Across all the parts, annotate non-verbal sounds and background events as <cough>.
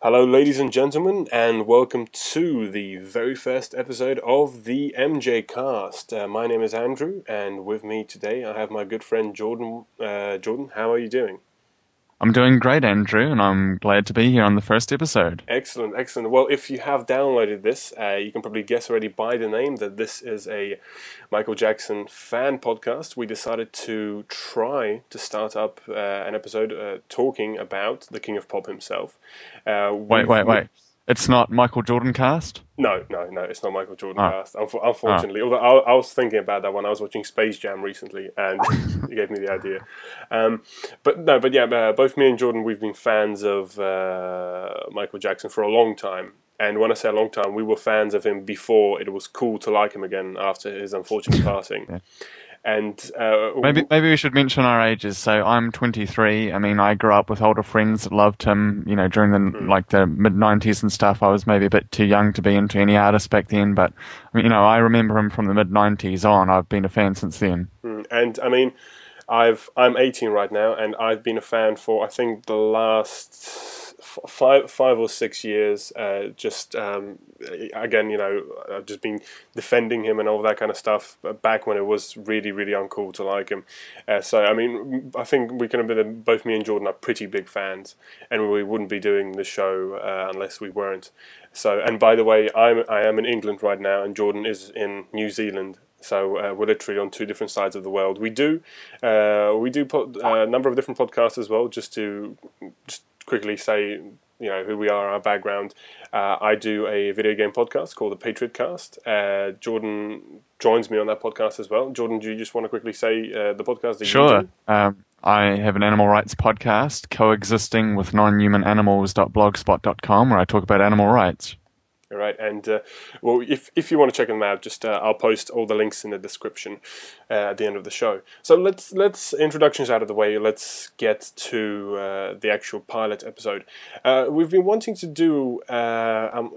Hello, ladies and gentlemen, and welcome to the very first episode of the MJ Cast. Uh, my name is Andrew, and with me today I have my good friend Jordan. Uh, Jordan, how are you doing? I'm doing great, Andrew, and I'm glad to be here on the first episode. Excellent, excellent. Well, if you have downloaded this, uh, you can probably guess already by the name that this is a Michael Jackson fan podcast. We decided to try to start up uh, an episode uh, talking about the King of Pop himself. Uh, wait, wait, wait. It's not Michael Jordan cast? No, no, no, it's not Michael Jordan oh. cast. Unfortunately, oh. although I, I, was thinking about that when I was watching Space Jam recently, and <laughs> it gave me the idea. Um, but no, but yeah, uh, both me and Jordan, we've been fans of uh, Michael Jackson for a long time. And when I say a long time, we were fans of him before it was cool to like him again after his unfortunate <laughs> passing. yeah. And uh, maybe maybe we should mention our ages. So I'm 23. I mean, I grew up with older friends that loved him. You know, during the mm. like the mid 90s and stuff. I was maybe a bit too young to be into any artist back then, but you know, I remember him from the mid 90s on. I've been a fan since then. Mm. And I mean, I've I'm 18 right now, and I've been a fan for I think the last five five or six years. Uh, just um, again, you know, I've just been defending him and all that kind of stuff back when it was really really uncool to like him. Uh, so I mean, I think we can admit that both me and Jordan are pretty big fans, and we wouldn't be doing the show uh, unless we weren't. So, and by the way, I'm I am in England right now, and Jordan is in New Zealand. So uh, we're literally on two different sides of the world. We do uh, we do put uh, a number of different podcasts as well, just to just quickly say you know who we are, our background. Uh, I do a video game podcast called the Patriot Cast. Uh, Jordan joins me on that podcast as well. Jordan, do you just want to quickly say uh, the podcast? That sure. Um, I have an animal rights podcast, coexisting with non-human animals.blogspot.com, where I talk about animal rights. All right, and uh, well, if if you want to check them out, just uh, I'll post all the links in the description uh, at the end of the show. So let's let's introductions out of the way. Let's get to uh, the actual pilot episode. Uh, we've been wanting to do uh, um,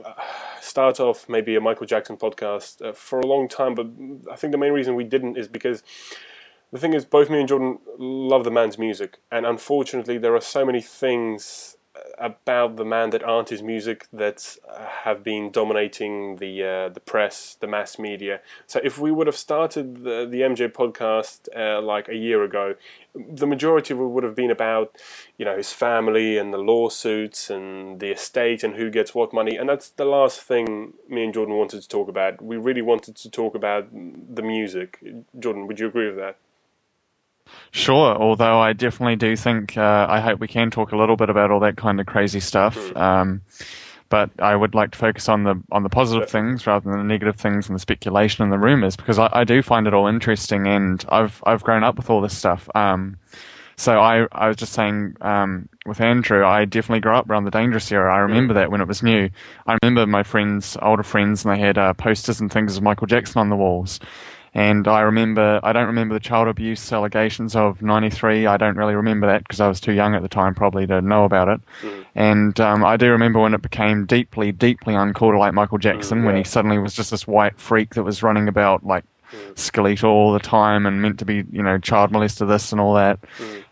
start off maybe a Michael Jackson podcast for a long time, but I think the main reason we didn't is because the thing is, both me and Jordan love the man's music, and unfortunately, there are so many things about the man that aren't his music that uh, have been dominating the uh, the press, the mass media. So if we would have started the, the MJ podcast uh, like a year ago, the majority of it would have been about you know his family and the lawsuits and the estate and who gets what money. And that's the last thing me and Jordan wanted to talk about. We really wanted to talk about the music. Jordan, would you agree with that? Sure, although I definitely do think uh, I hope we can talk a little bit about all that kind of crazy stuff. Hmm. Um, but I would like to focus on the on the positive things rather than the negative things and the speculation and the rumors because I, I do find it all interesting and I've I've grown up with all this stuff. Um, so I I was just saying um, with Andrew, I definitely grew up around the Dangerous era. I remember that when it was new. I remember my friends, older friends, and they had uh, posters and things of Michael Jackson on the walls. And I remember, I don't remember the child abuse allegations of 93. I don't really remember that because I was too young at the time probably to know about it. Mm. And um, I do remember when it became deeply, deeply uncool to like Michael Jackson mm, yeah. when he suddenly was just this white freak that was running about like mm. skeletal all the time and meant to be, you know, child molester this and all that.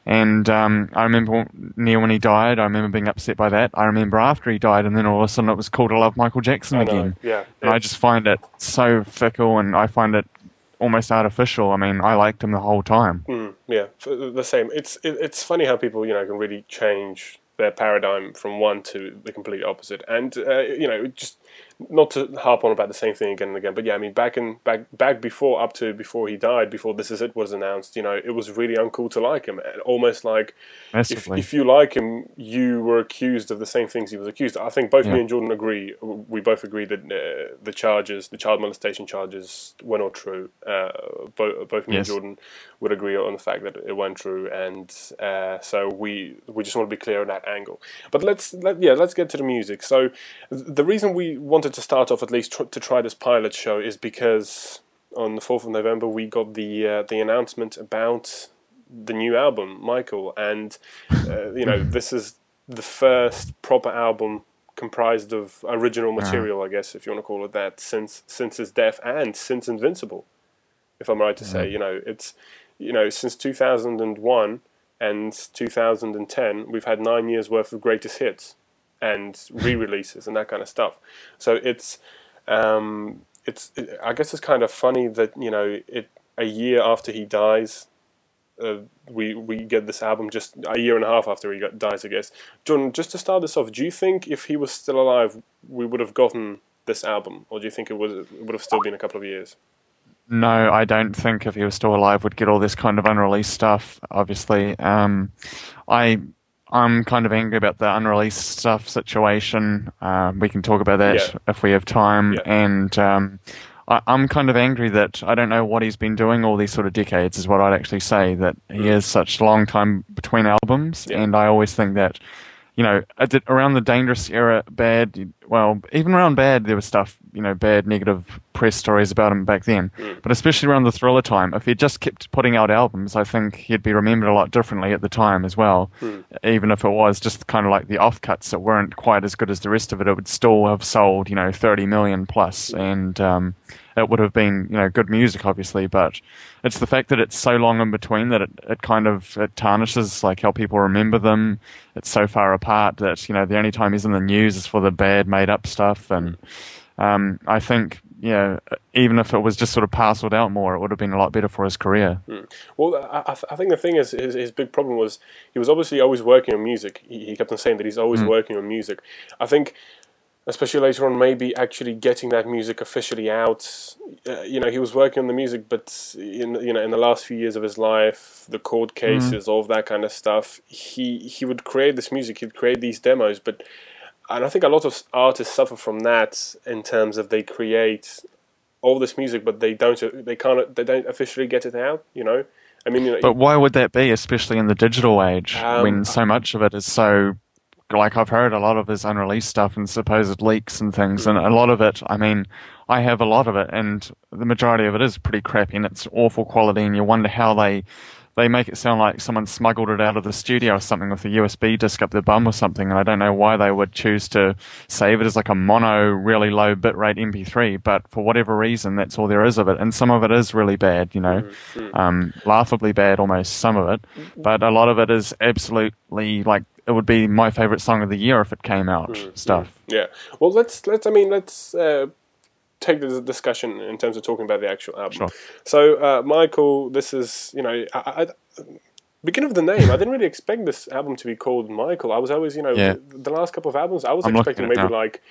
And um, I remember near when he died, I remember being upset by that. I remember after he died, and then all of a sudden it was cool to love Michael Jackson again. Yeah, and I just find it so fickle, and I find it almost artificial. I mean, I liked him the whole time. Mm, yeah, the same. It's it, it's funny how people you know can really change their paradigm from one to the complete opposite, and uh, you know just not to harp on about the same thing again and again, but yeah, I mean, back in back back before up to before he died, before This Is It was announced, you know, it was really uncool to like him. Almost like if, if you like him, you were accused of the same things he was accused. of. I think both yeah. me and Jordan agree. We both agree that uh, the charges, the child molestation charges, were not true. Uh, both both me yes. and Jordan would agree on the fact that it weren't true, and uh, so we we just want to be clear on that angle. But let's let, yeah, let's get to the music. So the reason we wanted wanted to start off at least tr- to try this pilot show is because on the 4th of November we got the uh, the announcement about the new album, Michael, and uh, you know <laughs> this is the first proper album comprised of original material, I guess, if you want to call it that, since since his death and since Invincible, if I'm right to say. You know, it's you know since 2001 and 2010, we've had nine years worth of greatest hits and re-releases and that kind of stuff. So it's um, it's it, I guess it's kind of funny that you know it a year after he dies. Uh, we we get this album just a year and a half after he got, dies, I guess. John, just to start this off, do you think if he was still alive, we would have gotten this album, or do you think it was it would have still been a couple of years? No, I don't think if he was still alive would get all this kind of unreleased stuff. Obviously, um, I I'm kind of angry about the unreleased stuff situation. Uh, we can talk about that Yeah. if we have time. Yeah. And um, I, I'm kind of angry that I don't know what he's been doing all these sort of decades. Is what I'd actually say that he has such a long time between albums, Yeah. and I always think that. You know, around the dangerous era, bad. Well, even around bad, there was stuff. You know, bad, negative press stories about him back then. Mm. But especially around the thriller time, if he just kept putting out albums, I think he'd be remembered a lot differently at the time as well. Mm. Even if it was just kind of like the offcuts that weren't quite as good as the rest of it, it would still have sold, you know, 30 million plus, mm. and um, it would have been, you know, good music, obviously. But it's the fact that it's so long in between that it, it kind of it tarnishes like how people remember them. It's so far apart that you know the only time he's in the news is for the bad made up stuff, and um, I think. Yeah, even if it was just sort of parceled out more, it would have been a lot better for his career. Well, I, I think the thing is, his, his big problem was he was obviously always working on music. He, he kept on saying that he's always working on music. I think, especially later on, maybe actually getting that music officially out. Uh, you know, he was working on the music, but in you know, in the last few years of his life, the court cases, all of that kind of stuff, he he would create this music. He'd create these demos, but. And I think a lot of artists suffer from that in terms of they create all this music, but they don't they can't they don't officially get it out. You know, I mean, you know, But why would that be, especially in the digital age, Um, when so much of it is so like I've heard a lot of his unreleased stuff and supposed leaks and things, and a lot of it. I mean, I have a lot of it, and the majority of it is pretty crappy, and it's awful quality, and you wonder how they they make it sound like someone smuggled it out of the studio or something with a USB disc up their bum or something, and I don't know why they would choose to save it as like a mono, really low bitrate MP3, but for whatever reason, that's all there is of it, and some of it is really bad, you know, mm, mm. um, laughably bad almost, some of it, mm, but a lot of it is absolutely like it would be my favorite song of the year if it came out stuff. Yeah. Well, let's let's. I mean, let's uh, take the discussion in terms of talking about the actual album. Sure. So, uh, Michael, this is you know, I, I, beginning of the name, I didn't really expect this album to be called Michael. I was always, you know, Yeah. the, last couple of albums, I was I'm expecting maybe now. like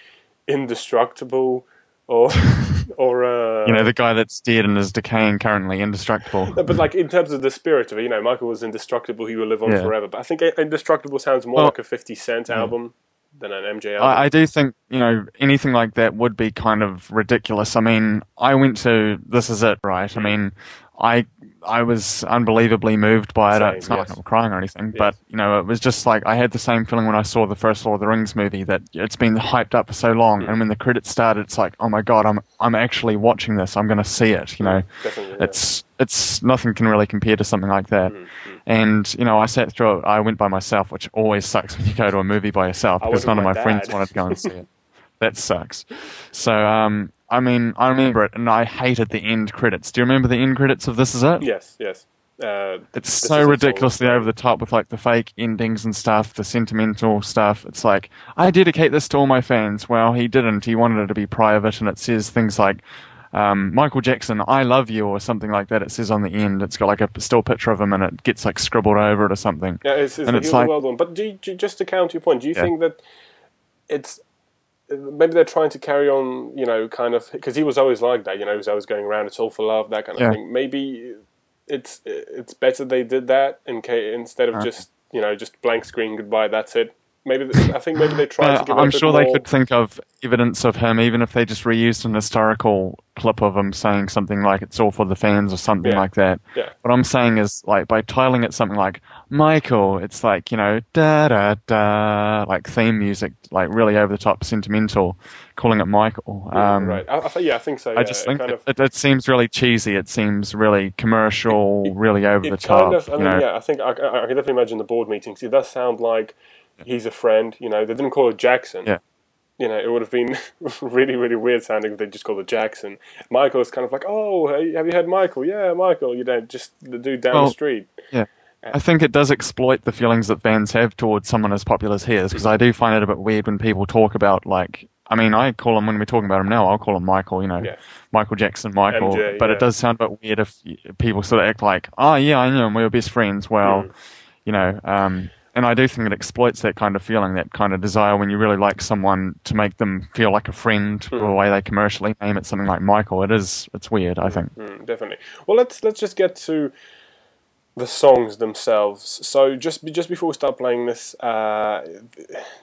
Indestructible or <laughs> or uh, You know, the guy that's dead and is decaying currently, indestructible. but like in terms of the spirit of it, you know, Michael was indestructible; he will live on Yeah. forever. But I think Indestructible sounds more Well- like a Fifty Cent album than an MJ album. I, I do think you know anything like that would be kind of ridiculous. I mean, I went to this is it, right? I mean, I I was unbelievably moved by it. Same, it's not yes. like I'm crying or anything, but you know, it was just like I had the same feeling when I saw the first Lord of the Rings movie that it's been hyped up for so long, and when the credits started, it's like, oh my god, I'm I'm actually watching this. I'm going to see it. You know, Definitely, yeah. it's it's nothing can really compare to something like that. Mm-hmm, And you know, I sat through it. I went by myself, which always sucks when you go to a movie by yourself because none of my my friends wanted to go and see it. That sucks. So, um, I mean, I remember it, and I hated the end credits. Do you remember the end credits of This Is It? Yes, yes. Uh, It's so ridiculously over the top with like the fake endings and stuff, the sentimental stuff. It's like I dedicate this to all my fans. Well, he didn't. He wanted it to be private, and it says things like um, Michael Jackson, "I love you" or something like that. It says on the end. It's got like a still picture of him, and it gets like scribbled over it or something. Yeah, it's, it's, And the, it's like- well done. But do you- just to counter your point, do you Yeah. think that it's maybe they're trying to carry on, you know, kind of because he was always like that, you know, he was always going around, it's all for love, that kind of Yeah. thing. Maybe it's it's better they did that in ca- instead of Uh-huh. just you know just blank screen goodbye, that's it. Maybe I think maybe they tried Uh, to give. it a I'm bit sure they more- could think of evidence of him, even if they just reused an historical clip of him saying something like "It's all for the fans" or something Yeah. like that. Yeah. What I'm saying is, like, by titling it something like Michael, it's like you know, da da da, like theme music, like really over the top, sentimental, calling it Michael. Um, right. I, I, th- yeah, I think so. I just It think kind it, of, it, it seems really cheesy. It seems really commercial, really over the it top. kind of. I you mean, know, yeah, I think I, I, I can definitely imagine the board meetings. It does sound like he's a friend. You know, they didn't call it Jackson. Yeah. You know, it would have been <laughs> really, really weird sounding if they just called it Jackson. Michael is kind of like, oh, have you heard Michael? Yeah, Michael. You know, just the dude down Well, the street. yeah. I think it does exploit the feelings that fans have towards someone as popular as he is, because I do find it a bit weird when people talk about like. I mean, I call him when we're talking about him now. I'll call him Michael. You know, Yeah. Michael Jackson, Michael. MJ, but yeah. it does sound a bit weird if people sort of act like, "Oh yeah, I knew him. We were best friends." Well, Mm. you know, um, and I do think it exploits that kind of feeling, that kind of desire when you really like someone to make them feel like a friend, or the way they commercially name it something like Michael. It is, it's weird. I think. Mm, definitely. Well, let's let's just get to the songs themselves. So just just before we start playing this, uh,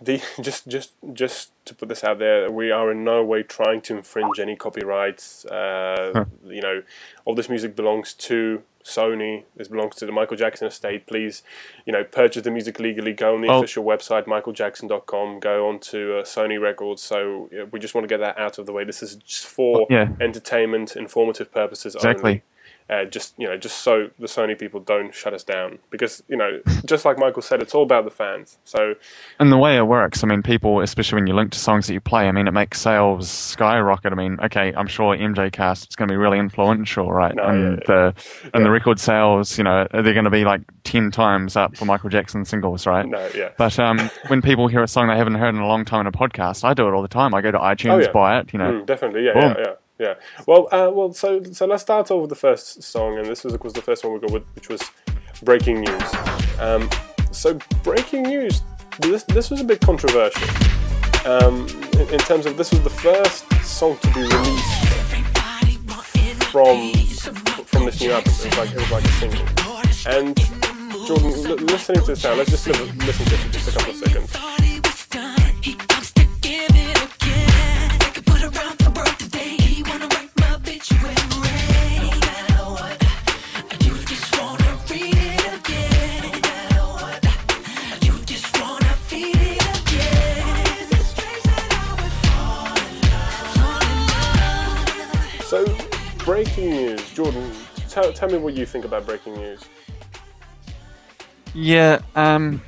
the <laughs> just just just to put this out there, we are in no way trying to infringe any copyrights. Uh, You know, all this music belongs to Sony. This belongs to the Michael Jackson estate. Please, you know, purchase the music legally. Go on the Well- official website, michaeljackson.com. Go on to uh, Sony Records. So we just want to get that out of the way. This is just for Yeah. entertainment, informative purposes Exactly. only. Uh, just you know, just so the Sony people don't shut us down, because you know, just like Michael said, it's all about the fans. So And the way it works, I mean, people, especially when you link to songs that you play, I mean, it makes sales skyrocket. I mean, okay, I'm sure MJ Cast it's going to be really influential, right? No, and yeah, the and the record sales, you know, they're going to be like ten times up for Michael Jackson singles, right? no, yeah, But um, when people hear a song they haven't heard in a long time in a podcast, I do it all the time. I go to iTunes, Oh, yeah. buy it, you know. Mm, definitely, yeah, yeah, yeah, yeah. Well, uh, well, so so let's start off with the first song, and this was of course the first one we got with, which was "Breaking News." Um, so, "Breaking News," this this was a bit controversial. Um, in, in terms of this was the first song to be released from from this new album. It was like it was like a single. And Jordan, l- listening to this now, let's just listen to it for just a couple of seconds. Breaking news, Jordan. Tell, tell me what you think about breaking news. Yeah, um,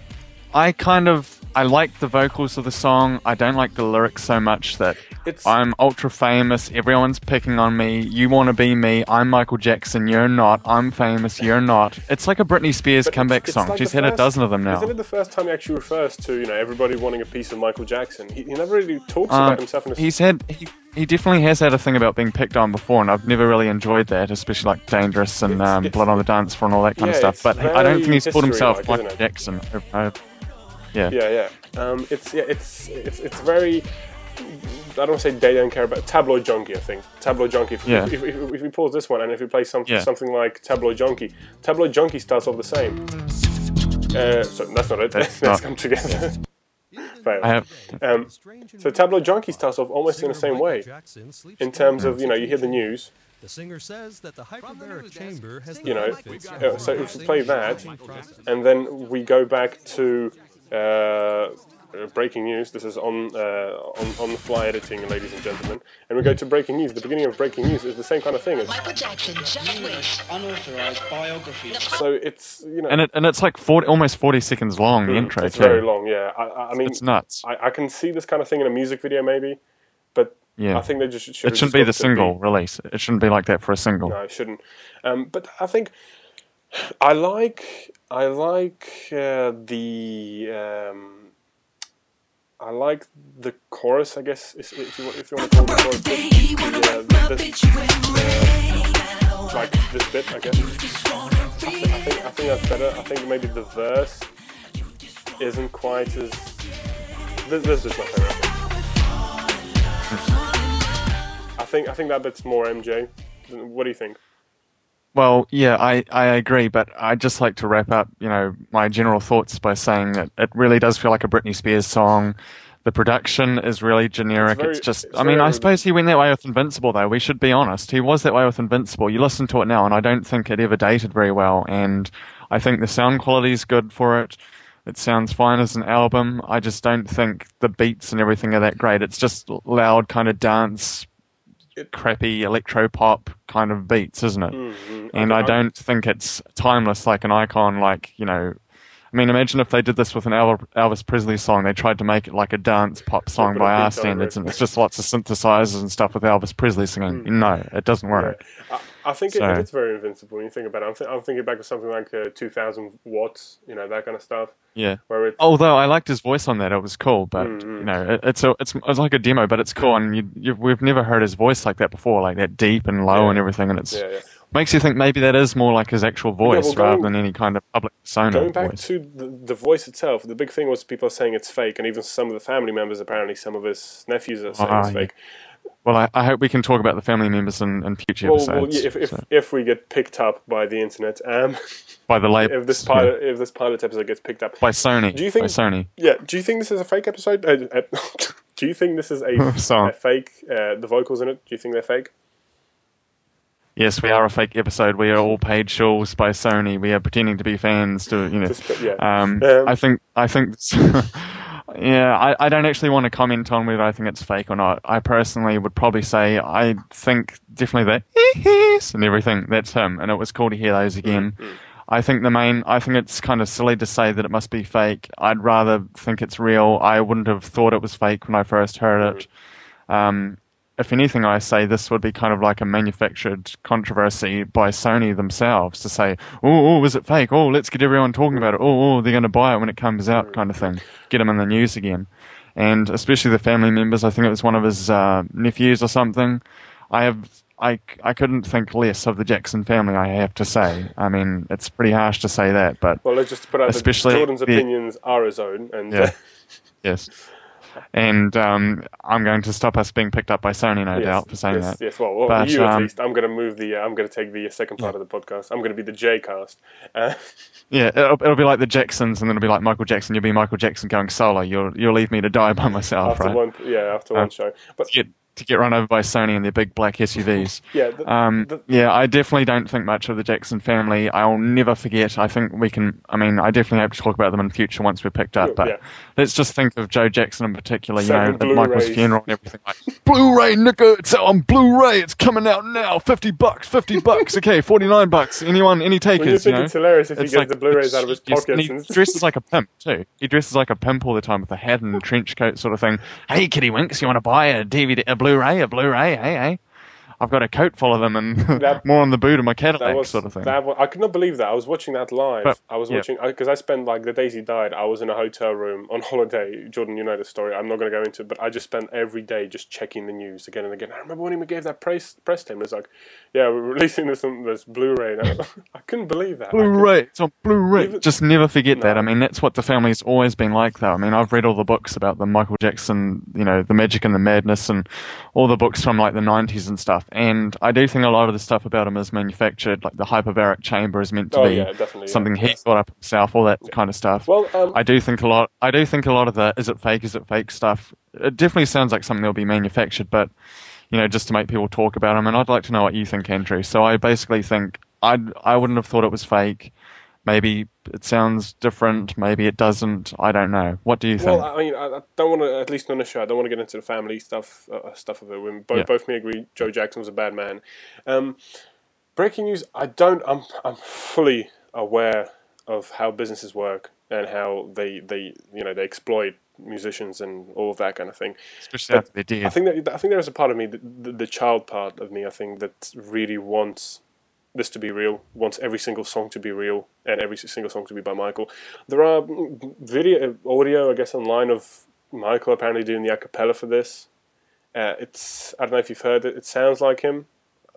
I kind of I like the vocals of the song. I don't like the lyrics so much that It's I'm ultra famous. Everyone's picking on me. You want to be me. I'm Michael Jackson. You're not. I'm famous. You're not. It's like a Britney Spears comeback it's- it's song. like She's had a dozen of them now. Isn't it the first time he actually refers to you know everybody wanting a piece of Michael Jackson? He, he never really talks Uh, about himself in a He's had he, he definitely has had a thing about being picked on before, and I've never really enjoyed that, especially like Dangerous and um, Blood on the Dance Floor and all that kind Yeah, of stuff. But I don't think he's called himself history-like, Michael? Jackson. I, yeah. Yeah, yeah. Um, it's yeah, it's it's it's very. I don't want to say they don't care about tabloid junkie. I think tabloid junkie. If, Yeah. if, if, if, if we pause this one and if we play some, Yeah. something like tabloid junkie, tabloid junkie starts off the same. Uh, so that's not it. That's <laughs> Let's not- come together. <laughs> Fail. I have. Um, so tabloid junkie starts off almost in the same way. In terms of you know you hear the news, The singer says that the hyperbaric chamber has you know. Uh, so if we play that, and then we go back to uh, uh, breaking news. This is on, uh, on on the fly editing, ladies and gentlemen. And we go to breaking news. The beginning of breaking news is the same kind of thing. It's, Michael Jackson just wished. unauthorized biography. so it's you know And it and it's like 40, almost forty seconds long. The intro Mm, it's too. very long. Yeah, I, I I mean, It's nuts. I, I can see this kind of thing in a music video maybe, but Yeah. I think they just should. it shouldn't be the single release. It shouldn't be like that for a single. No, it shouldn't. Um, but I think I like I like uh, the um, I like the chorus. I guess is- if you want, if you want to call it the chorus, uh, this, uh, like this bit. I guess. I, thi- I think I think that's better. I think maybe the verse isn't quite as. This, this is my favorite. I think I think that bit's more MJ. What do you think? Well, yeah, I, I agree, but I'd just like to wrap up, you know, my general thoughts by saying that it really does feel like a Britney Spears song. The production is really generic. It's It's, just, it's I mean, I suppose he went that way with Invincible, though. We should be honest. He was that way with Invincible. You listen to it now, and I don't think it ever dated very well. And I think the sound quality is good for it. It sounds fine as an album. I just don't think the beats and everything are that great. It's just loud, kind of dance, crappy electro pop kind of beats, isn't it? Mhm. and Okay, I don't think it's timeless like an icon. Like you know, I mean, imagine if they did this with an Elvis Presley song. They tried to make it like a dance pop song by our standards, and it's just lots of synthesizers and stuff with Elvis Presley singing. No, it doesn't Yeah. work. I, I think So- it, it's very invincible when you think about it. I'm, th- I'm thinking back to something like uh, 2000 watts, you know, that kind of stuff. Yeah. Where it's Although I liked his voice on that, it was cool. But Mm, you know, it, it's a, it's it's like a demo, but it's cool, and you, you, we've never heard his voice like that before, like that deep and low Yeah. and everything, and it's yeah, yeah. makes you think maybe that is more like his actual voice well, going- rather than any kind of public persona Going back voice. to the, the voice itself, the big thing was people are saying it's fake, and even some of the family members, apparently, some of his nephews are saying Ah, it's yeah. fake. Well, I, I hope we can talk about the family members in, in future Well, episodes. well yeah, if, if, so, if we get picked up by the internet, um, by the label, <laughs> if this pilot if this pilot episode gets picked up, by Sony. Do you think- by Sony? yeah, do you think this is a fake episode? Uh, uh, <laughs> do you think this is a, <laughs> a fake? Uh, the vocals in it, do you think they're fake? Yes, we are a fake episode. We are all paid shills by Sony. We are pretending to be fans. To you know, Just- yeah. um, Um, I think I think. Yeah, I, I don't actually want to comment on whether I think it's fake or not. I personally would probably say I think definitely that and everything. That's him, and it was cool to hear those again. Mm, I think the main. I think it's kind of silly to say that it must be fake. I'd rather think it's real. I wouldn't have thought it was fake when I first heard it. Um, if anything, I say this would be kind of like a manufactured controversy by Sony themselves to say, "Oh, oh, is it fake? Oh, let's get everyone talking about it. Oh, oh they're going to buy it when it comes out," kind of thing. Get them in the news again, and especially the family members. I think it was one of his uh, nephews or something. I have. I, I couldn't think less of the Jackson family, I have to say. I mean, it's pretty harsh to say that, but Well, let's just put out Especially Jordan's the- opinions are his own, and Yeah. yes. And um, I'm going to stop us being picked up by Sony, no yes, doubt, for saying yes, that. Yes, well, well But, you at um, least. I'm going to move the. Uh, I'm going to take the uh, second part of the podcast. I'm going to be the J cast. Uh, <laughs> Yeah, it'll, it'll be like the Jacksons, and then it'll be like Michael Jackson. You'll be Michael Jackson going solo. You'll you'll leave me to die by myself, after right? one, yeah, after Uh, one show. But get to get run over by Sony and their big black SUVs. yeah, the, Um, the, yeah, I definitely don't think much of the Jackson family. I'll never forget. I think we can. I mean, I definitely hope to talk about them in the future once we're picked up. But Yeah. let's just think of Joe Jackson in particular. You Seven know, at Michael's funeral and everything. Like, Blu-ray, nigga, it's out on Blu-ray. It's coming out now. Fifty bucks. Fifty <laughs> bucks. Okay, forty-nine bucks. Anyone? Any well, you takers? think you know? it's hilarious if he It's gets like- the Blu-rays out of his pockets. and and he dresses like a <laughs> pimp too. He dresses like a pimp all the time with a hat and trench coat sort of thing. Hey, Kitty Winks, you want to buy a DVD, a Blu-ray, a Blu-ray? Hey, hey. I've got a coat full of them and <laughs> That- more on the boot of my that Cadillac was sort of thing. that. Was, I could not believe that. I was watching that live. But- I was yeah. watching because I spent like the days he died. I was in a hotel room on <laughs> holiday. Jordan, you know the story. I'm not going to go into it, but I just spent every day just checking the news again and again. I remember when he gave that press press statement. It's like, yeah, we're <laughs> releasing this on this Blu-ray. I, I couldn't believe that. Blu-ray, it's on Blu-ray. Even- Just never forget that. I mean, that's what the family's always been like, though. I mean, I've read all the books about the Michael Jackson, you know, the magic and the madness, and all the books from like the '90s and stuff. And I do think a lot of the stuff about him is manufactured. Like the hyperbaric chamber is meant to Oh be yeah, definitely. yeah. something he thought up himself, all that kind of stuff. Well, um, I do think a lot. I do think a lot of the is it fake, is it fake stuff. It definitely sounds like something that'll be manufactured, but you know, just to make people talk about him. And I'd like to know what you think, Andrew. So I basically think I I wouldn't have thought it was fake. Maybe it sounds different. Maybe it doesn't. I don't know. What do you think? Well, I mean, I don't want to. At least on the show, I don't want to get into the family stuff. Uh, stuff of it. When both Yeah. both me agree, Joe Jackson was a bad man. Um, breaking news. I don't. I'm. I'm fully aware of how businesses work and how they they you know they exploit musicians and all of that kind of thing. Especially after they did. I think that I think there is a part of me, the, the, the child part of me, I think that really wants this to be real, wants every single song to be real, and every single song to be by Michael. There are mm, video, audio, I guess, online of Michael apparently doing the a cappella for this. Uh, it's I don't know if you've heard it. It sounds like him.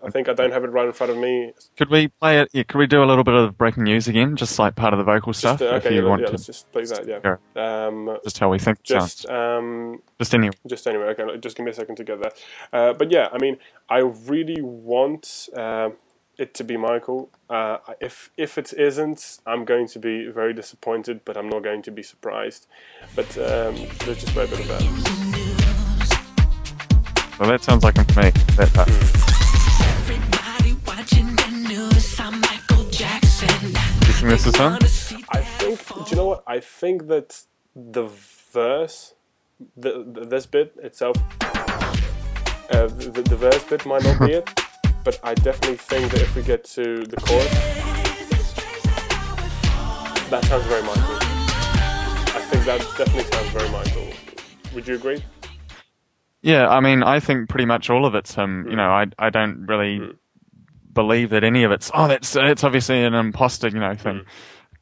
I think I don't have it right in front of me. Could we play it? Yeah, could we do a little bit of breaking news again, just like part of the vocal Just, stuff, uh, if you yeah, want yeah, to? let's just play that. Yeah. Um, Just how we think just um, Just anyway. just anyway, okay, just give me a second to get that. Uh, but yeah, I mean, I really want uh, it to be Michael. Uh, if if it isn't, I'm going to be very disappointed, but I'm not going to be surprised. But um, let's just play a bit of that. Well, that sounds like him to me. That part. Everybody watching the news. I'm Michael Jackson. You think this is him? I think. Do you know what? I think that the verse, the, the this bit itself, uh, the, the verse bit might not be it, but I definitely think that if we get to the chorus, that sounds very Michael. I think that definitely sounds very Michael. Would you agree? Yeah, I mean, I think pretty much all of it's him. Hmm. You know, I I don't really believe that any of it's oh that's it's obviously an imposter you know thing.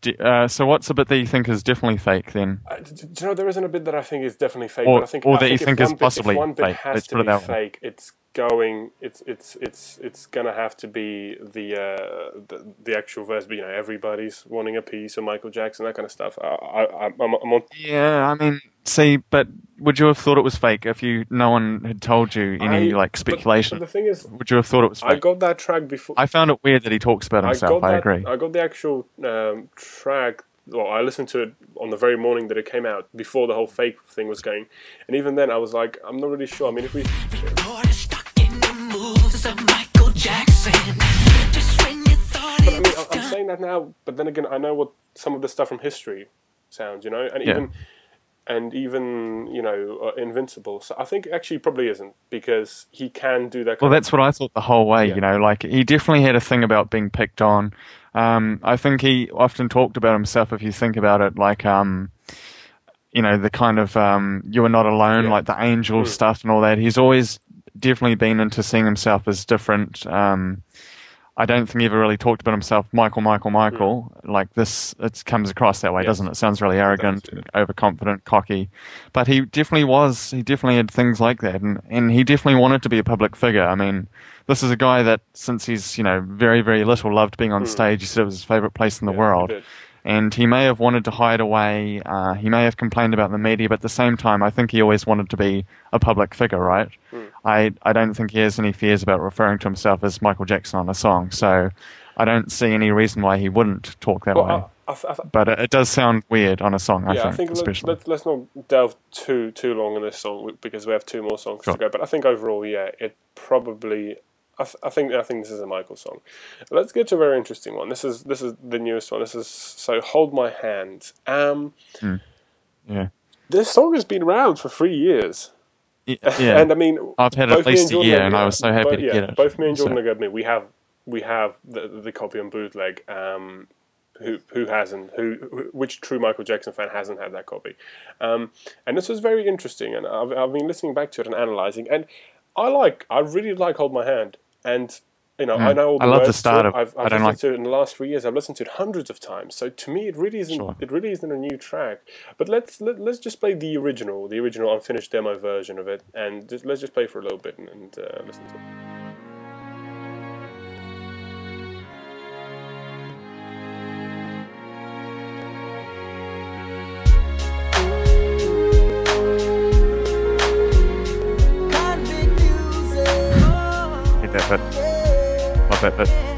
Do, uh, so what's a bit that you think is definitely fake then? Uh, do you know there isn't a bit that I think is definitely fake, Or- but I think or I that you think is bit- possibly if one bit fake. has Let's to put it be that way. fake. It's going. It's it's it's it's gonna have to be the uh, the, the actual verse. But you know, everybody's wanting a piece of Michael Jackson, that kind of stuff. I, I, I'm, I'm on. Yeah, I mean, see, but would you have thought it was fake if you no one had told you any I- like speculation? But, the thing is, would you have thought it was fake? I got that track before. I found it weird that he talks about I himself. got I, that, agree. I got the actual um, track. Well, I listened to it on the very morning that it came out, before the whole fake thing was going, and even then, I was like, I'm not really sure. I mean, if we, but I mean, I, I'm saying that now, but then again, I know what some of the stuff from history sounds, you know, and Yeah. even and even you know, uh, Invincible. So I think actually probably isn't because he can do that. Kind Well, of that's what I thought the whole way. Yeah. You know, like he definitely had a thing about being picked on. Um, I think he often talked about himself. If you think about it, like um, you know, the kind of um, you are not alone, Yeah. like the angel Mm. stuff and all that. He's always definitely been into seeing himself as different. Um, I don't think he ever really talked about himself, Michael, Michael, Michael. Like this, it comes across that way, Mm. Yes. doesn't it? Sounds really arrogant, overconfident, cocky. But he definitely was. He definitely had things like that, and and he definitely wanted to be a public figure. I mean, this is a guy that since he's you know very very little loved being on stage. He said it was his favorite place in the. Yeah, world. And he may have wanted to hide away. Uh, he may have complained about the media, but at the same time, I think he always wanted to be a public figure, right? Hmm. I, I don't think he has any fears about referring to himself as Michael Jackson on a song, so I don't see any reason why he wouldn't talk that way. Well, I, I, I, but it, it does sound weird on a song, I yeah, think, I think let, especially. let, let's not delve too too long in this song because we have two more songs Sure. to go. But I think overall, yeah, it probably. I, th- I think I think this is a Michael song. Let's get to a very interesting one. This is this is the newest one. This is so hold my hand. Um, yeah. this song has been around for three years. Yeah. <laughs> and I mean, I've had at least a year, and I was so happy both- to yeah, get it. Both me and Jordan So- have admit we have we have the the copy on bootleg. Um, who who hasn't? Who, who which true Michael Jackson fan hasn't had that copy? Um, and this was very interesting, and I've I've been listening back to it and analyzing, and I like I really like Hold My Hand, and you know I know all Mm. I love the words to start of- I've, I I've don't listened like- to it in the last three years. I've listened to it hundreds of times. So to me, it really isn't Sure. it really isn't a new track. But let's let, let's just play the original, the original unfinished demo version of it, and just, let's just play for a little bit and, and uh, listen to it. Love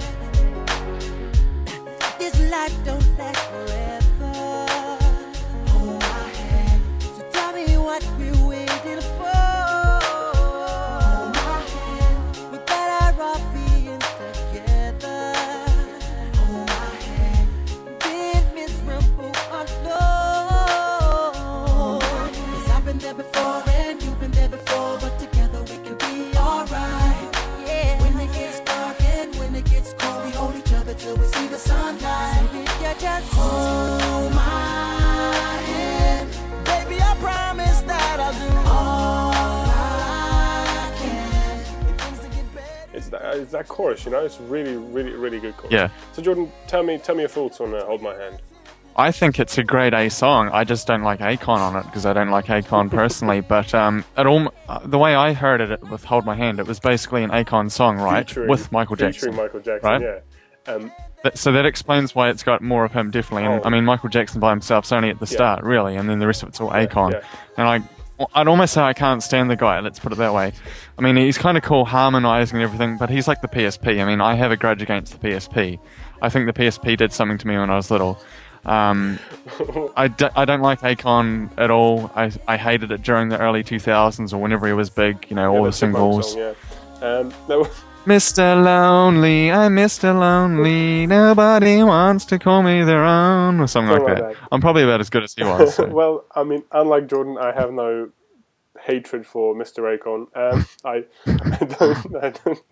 you know. It's really, really, really good chorus. Yeah. So Jordan, tell me, tell me your thoughts on uh, "Hold My Hand." I think it's a great A song. I just don't like Akon on it because I don't like Akon <laughs> personally. but um, it all, uh, the way I heard it with "Hold My Hand," it was basically an Akon song, right, Featuring- with Michael featuring Jackson. Michael Jackson, right? yeah. Um, so that explains why it's got more of him, definitely. And Oh. I mean, Michael Jackson by himself's only at the Yeah. start, really, and then the rest of it's all Akon. yeah. And I, I'd almost say I can't stand the guy. Let's put it that way. I mean, he's kind of cool, harmonizing and everything, but he's like the PSP. I mean, I have a grudge against the PSP. I think the PSP did something to me when I was little. Um, I, d- I don't like Akon at all. I, I hated it during the early 2000s or whenever he was big, you know, all the that's a punk singles. Song, yeah. Um, no, Mr. Lonely, I'm Mr. Lonely, nobody wants to call me their own, or something like that. like that. I'm probably about as good as he was. so. <laughs> well, I mean, unlike Jordan, I have no hatred for Mr. Akon. Um, I, <laughs> I don't. I don't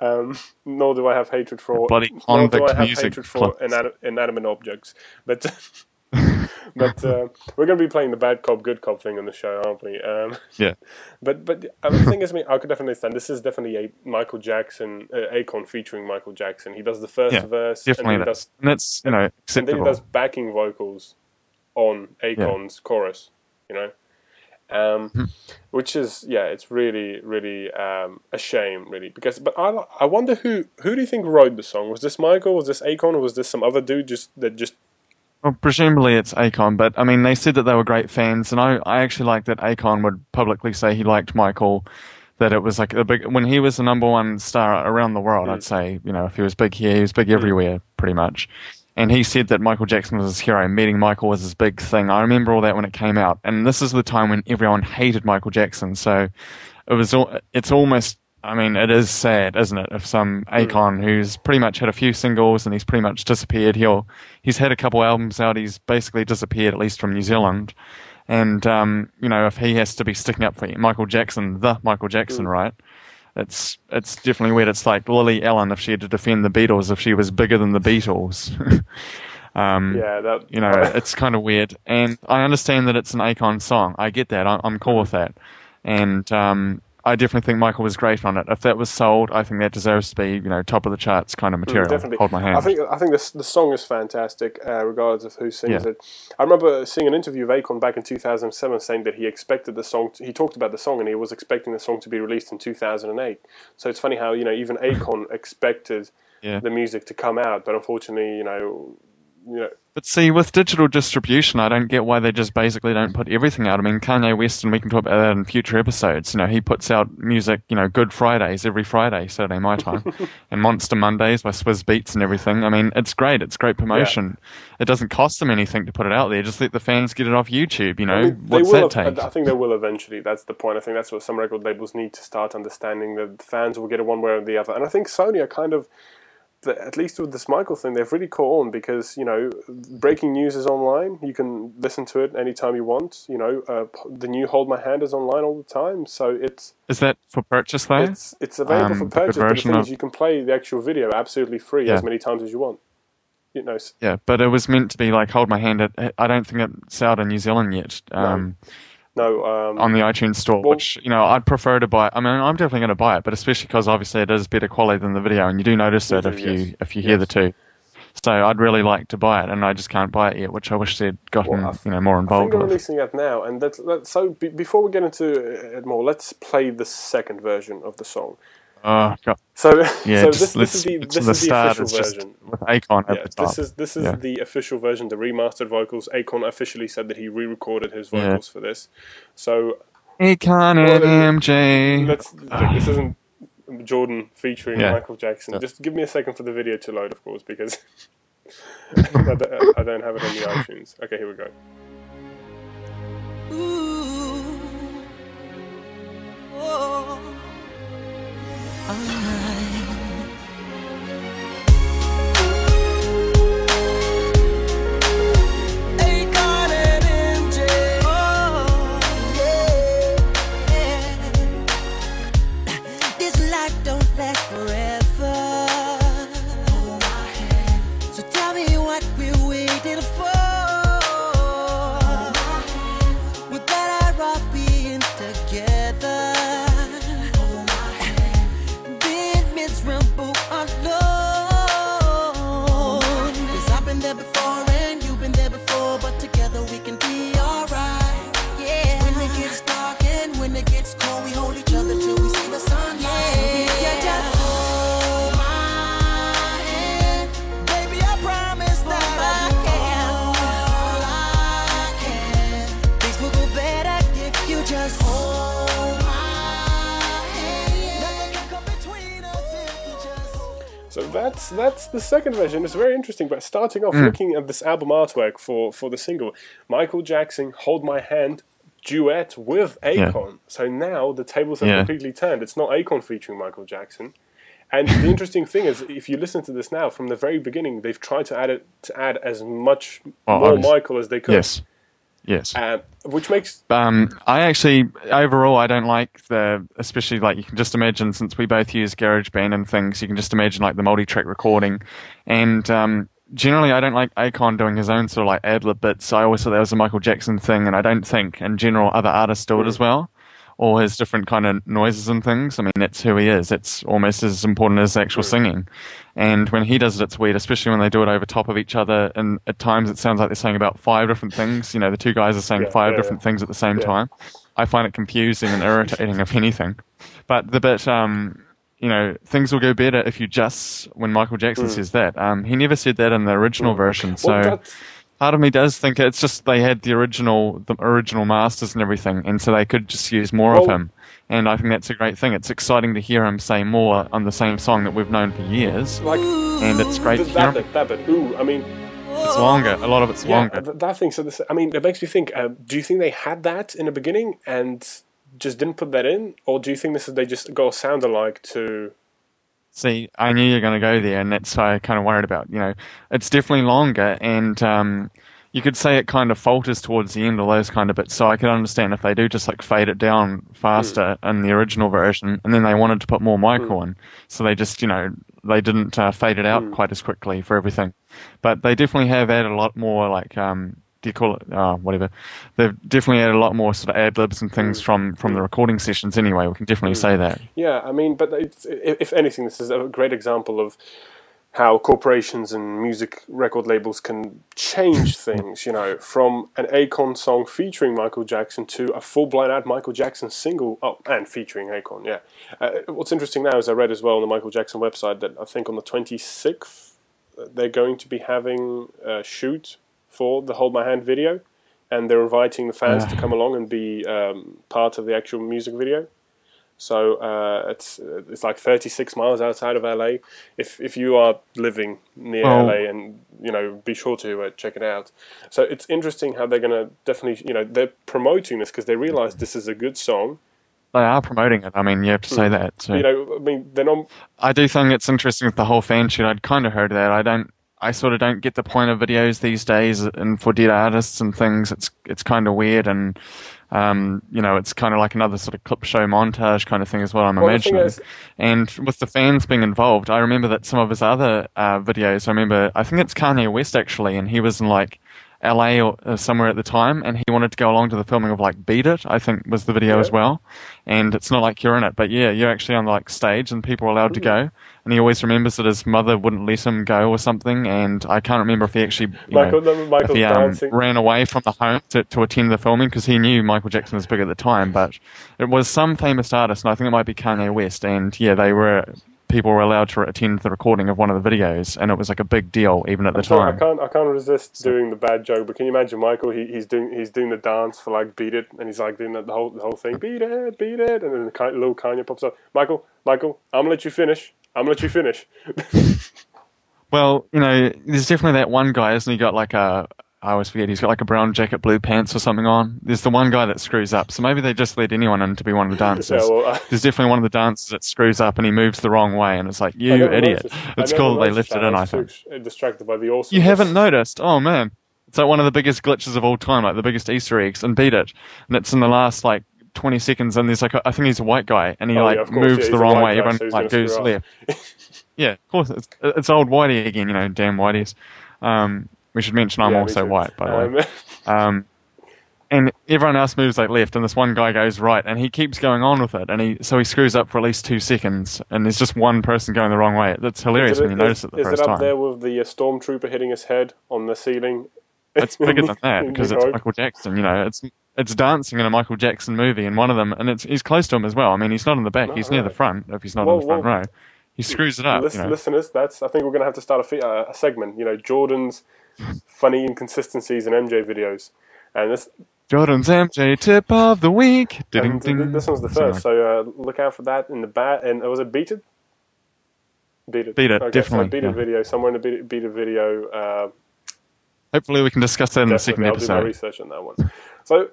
um, nor do I have hatred for Bloody nor do convict I have hatred for inani- inanimate objects. But <laughs> <laughs> but uh, we're going to be playing the bad cop, good cop thing on the show, aren't we? Um, Yeah. <laughs> but but uh, the thing is, I mean, I could definitely understand. This is definitely a Michael Jackson, uh, Akon featuring Michael Jackson. He does the first Yeah, verse, Definitely and then he does, And it's, you know, and then he does backing vocals on Akon's chorus. You know. Um, Hmm. which is yeah, it's really really um, a shame really because but I I wonder who who do you think wrote the song was this Michael was this Akon or was this some other dude just that just Well, presumably it's Akon, but I mean, they said that they were great fans, and I, I actually like that Akon would publicly say he liked Michael, that it was like a big, when he was the number one star around the world, I'd mm. say, you know, if he was big here, he was big mm. everywhere, pretty much. And he said that Michael Jackson was his hero, meeting Michael was his big thing. I remember all that when it came out, and this is the time when everyone hated Michael Jackson, so it was, all, it's almost, I mean, it is sad, isn't it? If some Akon who's pretty much had a few singles and he's pretty much disappeared, he'll he's had a couple albums out, he's basically disappeared at least from New Zealand, and um, you know if he has to be sticking up for Michael Jackson, the Michael Jackson, right? It's it's definitely weird. It's like Lily Allen if she had to defend the Beatles if she was bigger than the Beatles. <laughs> um, yeah that you know, <laughs> it's kind of weird. And I understand that it's an Akon song. I get that. I, I'm cool with that. And um, I definitely think Michael was great on it. If that was sold, I think that deserves to be, you know, top of the charts kind of material. Mm, definitely. Hold my hand. I think I think this the song is fantastic, uh, regardless of who sings Yeah. it. I remember seeing an interview of Akon back in 2007 saying that he expected the song. To, he talked about the song and he was expecting the song to be released in 2008. So it's funny how you know even Akon <laughs> expected Yeah. the music to come out, but unfortunately, you know, you know, But see, with digital distribution, I don't get why they just basically don't put everything out. I mean, Kanye West, and we can talk about that in future episodes. You know, he puts out music, you know, Good Fridays every Friday, Saturday my time, <laughs> and Monster Mondays by Swizz Beatz and everything. I mean, it's great. It's great promotion. It doesn't cost them anything to put it out there. Just let the fans get it off YouTube. You know, I mean, what's that take? I think they will eventually. That's the point. I think that's what some record labels need to start understanding that the fans will get it one way or the other. And I think Sony are kind of, the, at least with this Michael thing, they've really caught on because you know, breaking news is online. You can listen to it anytime you want. You know, uh, the new Hold My Hand is online all the time. So it's Is that for purchase though? it's it's available Um, for purchase. But the thing of- is, you can play the actual video absolutely free Yeah. as many times as you want. You know, yeah, but it was meant to be like Hold My Hand. I don't think it's out in New Zealand yet. Um, no. Um, on the iTunes store, Well- which you know I'd prefer to buy. I mean, I'm definitely going to buy it, but especially because obviously it is better quality than the video, and you do notice it do, if you if you hear the two. So I'd really like to buy it, and I just can't buy it yet, which I wish they'd gotten Well, you know more involved. I think they're with. releasing that now, and that's, that's so. Be, before we get into it more, let's play the second version of the song. Oh God, So, <laughs> yeah, so this, this is the this the is the start official is just version. with Akon at Yeah, the top. this is this is Yeah. the official version, the remastered vocals. Akon officially said that he re-recorded his Yeah. vocals for this. So Akon Well, and then- MJ. let's. look, this isn't Jordan featuring Yeah. Michael Jackson. Just give me a second for the video to load, of course, because <laughs> I don't I don't have it on the iTunes. Okay, here we go. Ooh. Oh. Alright. Akon So that's that's the second version. It's very interesting. But starting Mm. off, looking at this album artwork for for the single, Michael Jackson, "Hold My Hand." Duet with Akon. So now the tables have Yeah. completely turned. It's not Akon featuring Michael Jackson. And the interesting thing is, if you listen to this now, from the very beginning, they've tried to add it to add as much Oh, more obvious- Michael as they could. Yes, yes. Um, which makes Um, I actually, overall, I don't like the, especially like you can just imagine since we both use GarageBand and things, you can just imagine like the multi-track recording, and um, generally, I don't like Akon doing his own sort of like ad lib bits. I always thought that was a Michael Jackson thing, and I don't think in general other artists do it as well. All his different kind of noises and things. I mean, that's who he is. It's almost as important as actual singing. And when he does it, it's weird, especially when they do it over top of each other. And at times, it sounds like they're saying about five different things. You know, the two guys are saying Yeah, five yeah, different yeah. things at the same time. I find it confusing and irritating, if anything. But the bit, um, you know, things will go better if you just, when Michael Jackson says that, um, he never said that in the original version. So Hmm. Well, that's, part of me does think it's just they had the original, the original masters and everything, and so they could just use more of him. And I think that's a great thing. It's exciting to hear him say more on the same song that we've known for years, like and it's great to hear that him. bit, that bit. Ooh, I mean, It's longer. A lot of it's yeah, longer. th- that thing. So this, I mean, it makes me think. Uh, do you think they had that in the beginning and just didn't put that in, or do you think this is they just got a sound alike to? See, I knew you were going to go there, and that's why I kind of worried about. You know, it's definitely longer, and um, you could say it kind of falters towards the end, all those kind of bits. So I can understand if they do just like fade it down faster in the original version, and then they wanted to put more Michael in, so they just, you know, they didn't uh, fade it out quite as quickly for everything. But they definitely have added a lot more, like, um, do you call it, uh, whatever. They've definitely added a lot more sort of ad libs and things from from the recording sessions. Anyway, we can definitely say that. Yeah, I mean, but it's, if, anything, this is a great example of how corporations and music record labels can change <laughs> things. You know, from an Akon song featuring Michael Jackson to a full-blown out Michael Jackson single. Oh, and featuring Akon. Yeah. Uh, what's interesting now is I read as well on the Michael Jackson website that I think on the twenty sixth they're going to be having a shoot for the Hold My Hand video, and they're inviting the fans to come along and be um, part of the actual music video. So uh, it's it's like 36 miles outside of LA. If if you are living near Oh. LA, and you know, be sure to uh, check it out. So it's interesting how they're gonna definitely, you know, they're promoting this because they realize this is a good song. They are promoting it. I mean, you have to say that. So. You know, I mean, they're not. I do think it's interesting with the whole fan shoot. I'd kind of heard that. I don't. I sort of don't get the point of videos these days, and for dead artists and things, it's it's kind of weird, and um, you know, it's kind of like another sort of clip show montage kind of thing is what I'm Well, imagining. is- and with the fans being involved, I remember that some of his other uh, videos. I remember, I think it's Kanye West actually, and he was in like LA or uh, somewhere at the time, and he wanted to go along to the filming of like Beat It. I think was the video Yeah. as well. And it's not like you're in it, but yeah, you're actually on like stage, and people are allowed to go. And he always remembers that his mother wouldn't let him go or something. And I can't remember if he actually, you Michael, know, if Michael's he um, ran away from the home to, to attend the filming because he knew Michael Jackson was big at the time. But it was some famous artist, and I think it might be Kanye West. And yeah, they were people were allowed to attend the recording of one of the videos, and it was like a big deal even at the Sorry, I time. can't. I can't resist doing the bad joke. But can you imagine Michael? He, he's doing he's doing the dance for like "Beat It," and he's like doing the, the whole the whole thing. Beat it, beat it, and then the little Kanye pops up. Michael, Michael, I'm gonna let you finish. I'm gonna let you finish. <laughs> Well, you know, there's definitely that one guy, isn't he? Got like a I always forget. He's got like a brown jacket, blue pants, or something on. There's the one guy that screws up. So maybe they just let anyone in to be one of the <laughs> dancers. Yeah, well, I- There's definitely one of the dancers that screws up and he moves the wrong way, and it's like you idiot. It's cool that they left it in. I I was too think distracted by the awesome. you haven't noticed. Oh man, it's like one of the biggest glitches of all time, like the biggest Easter eggs. And beat it, and it's in the last like 20 seconds, and there's like a, I think he's a white guy, and he Oh, like yeah, course, yeah, moves the wrong way. guy, Everyone so like goes left. <laughs> yeah, of course, it's, it's old Whitey again. You know, damn Whiteys. Um, we should mention I'm Yeah, also white, by the way. Um, <laughs> Um, and everyone else moves like left, and this one guy goes right, and he keeps going on with it, and he so he screws up for at least two seconds, and there's just one person going the wrong way. That's hilarious is when it, you notice is, it the is first it up time. there with the uh, stormtrooper hitting his head on the ceiling? <laughs> It's bigger than that because it's? Michael Jackson. You know, it's it's dancing in a Michael Jackson movie, and one of them, and it's he's close to him as well. I mean, he's not in the back; No, he's near the front. If he's not Well, in the front well, row, he screws it up. Lis- you know. Listeners, that's. I think we're going to have to start a, fe- uh, a segment. You know, Jordan's funny inconsistencies in MJ videos, and this Jordan's MJ tip of the week. Ding, ding. this one's the first. So uh, look out for that in the bat. And was it Beat It? Beat It. Beat It, okay, definitely, So Beat yeah. It video somewhere in the Beat Beat It video. Uh, Hopefully, we can discuss that in the second Definitely, I'll do my episode. research on that one. So,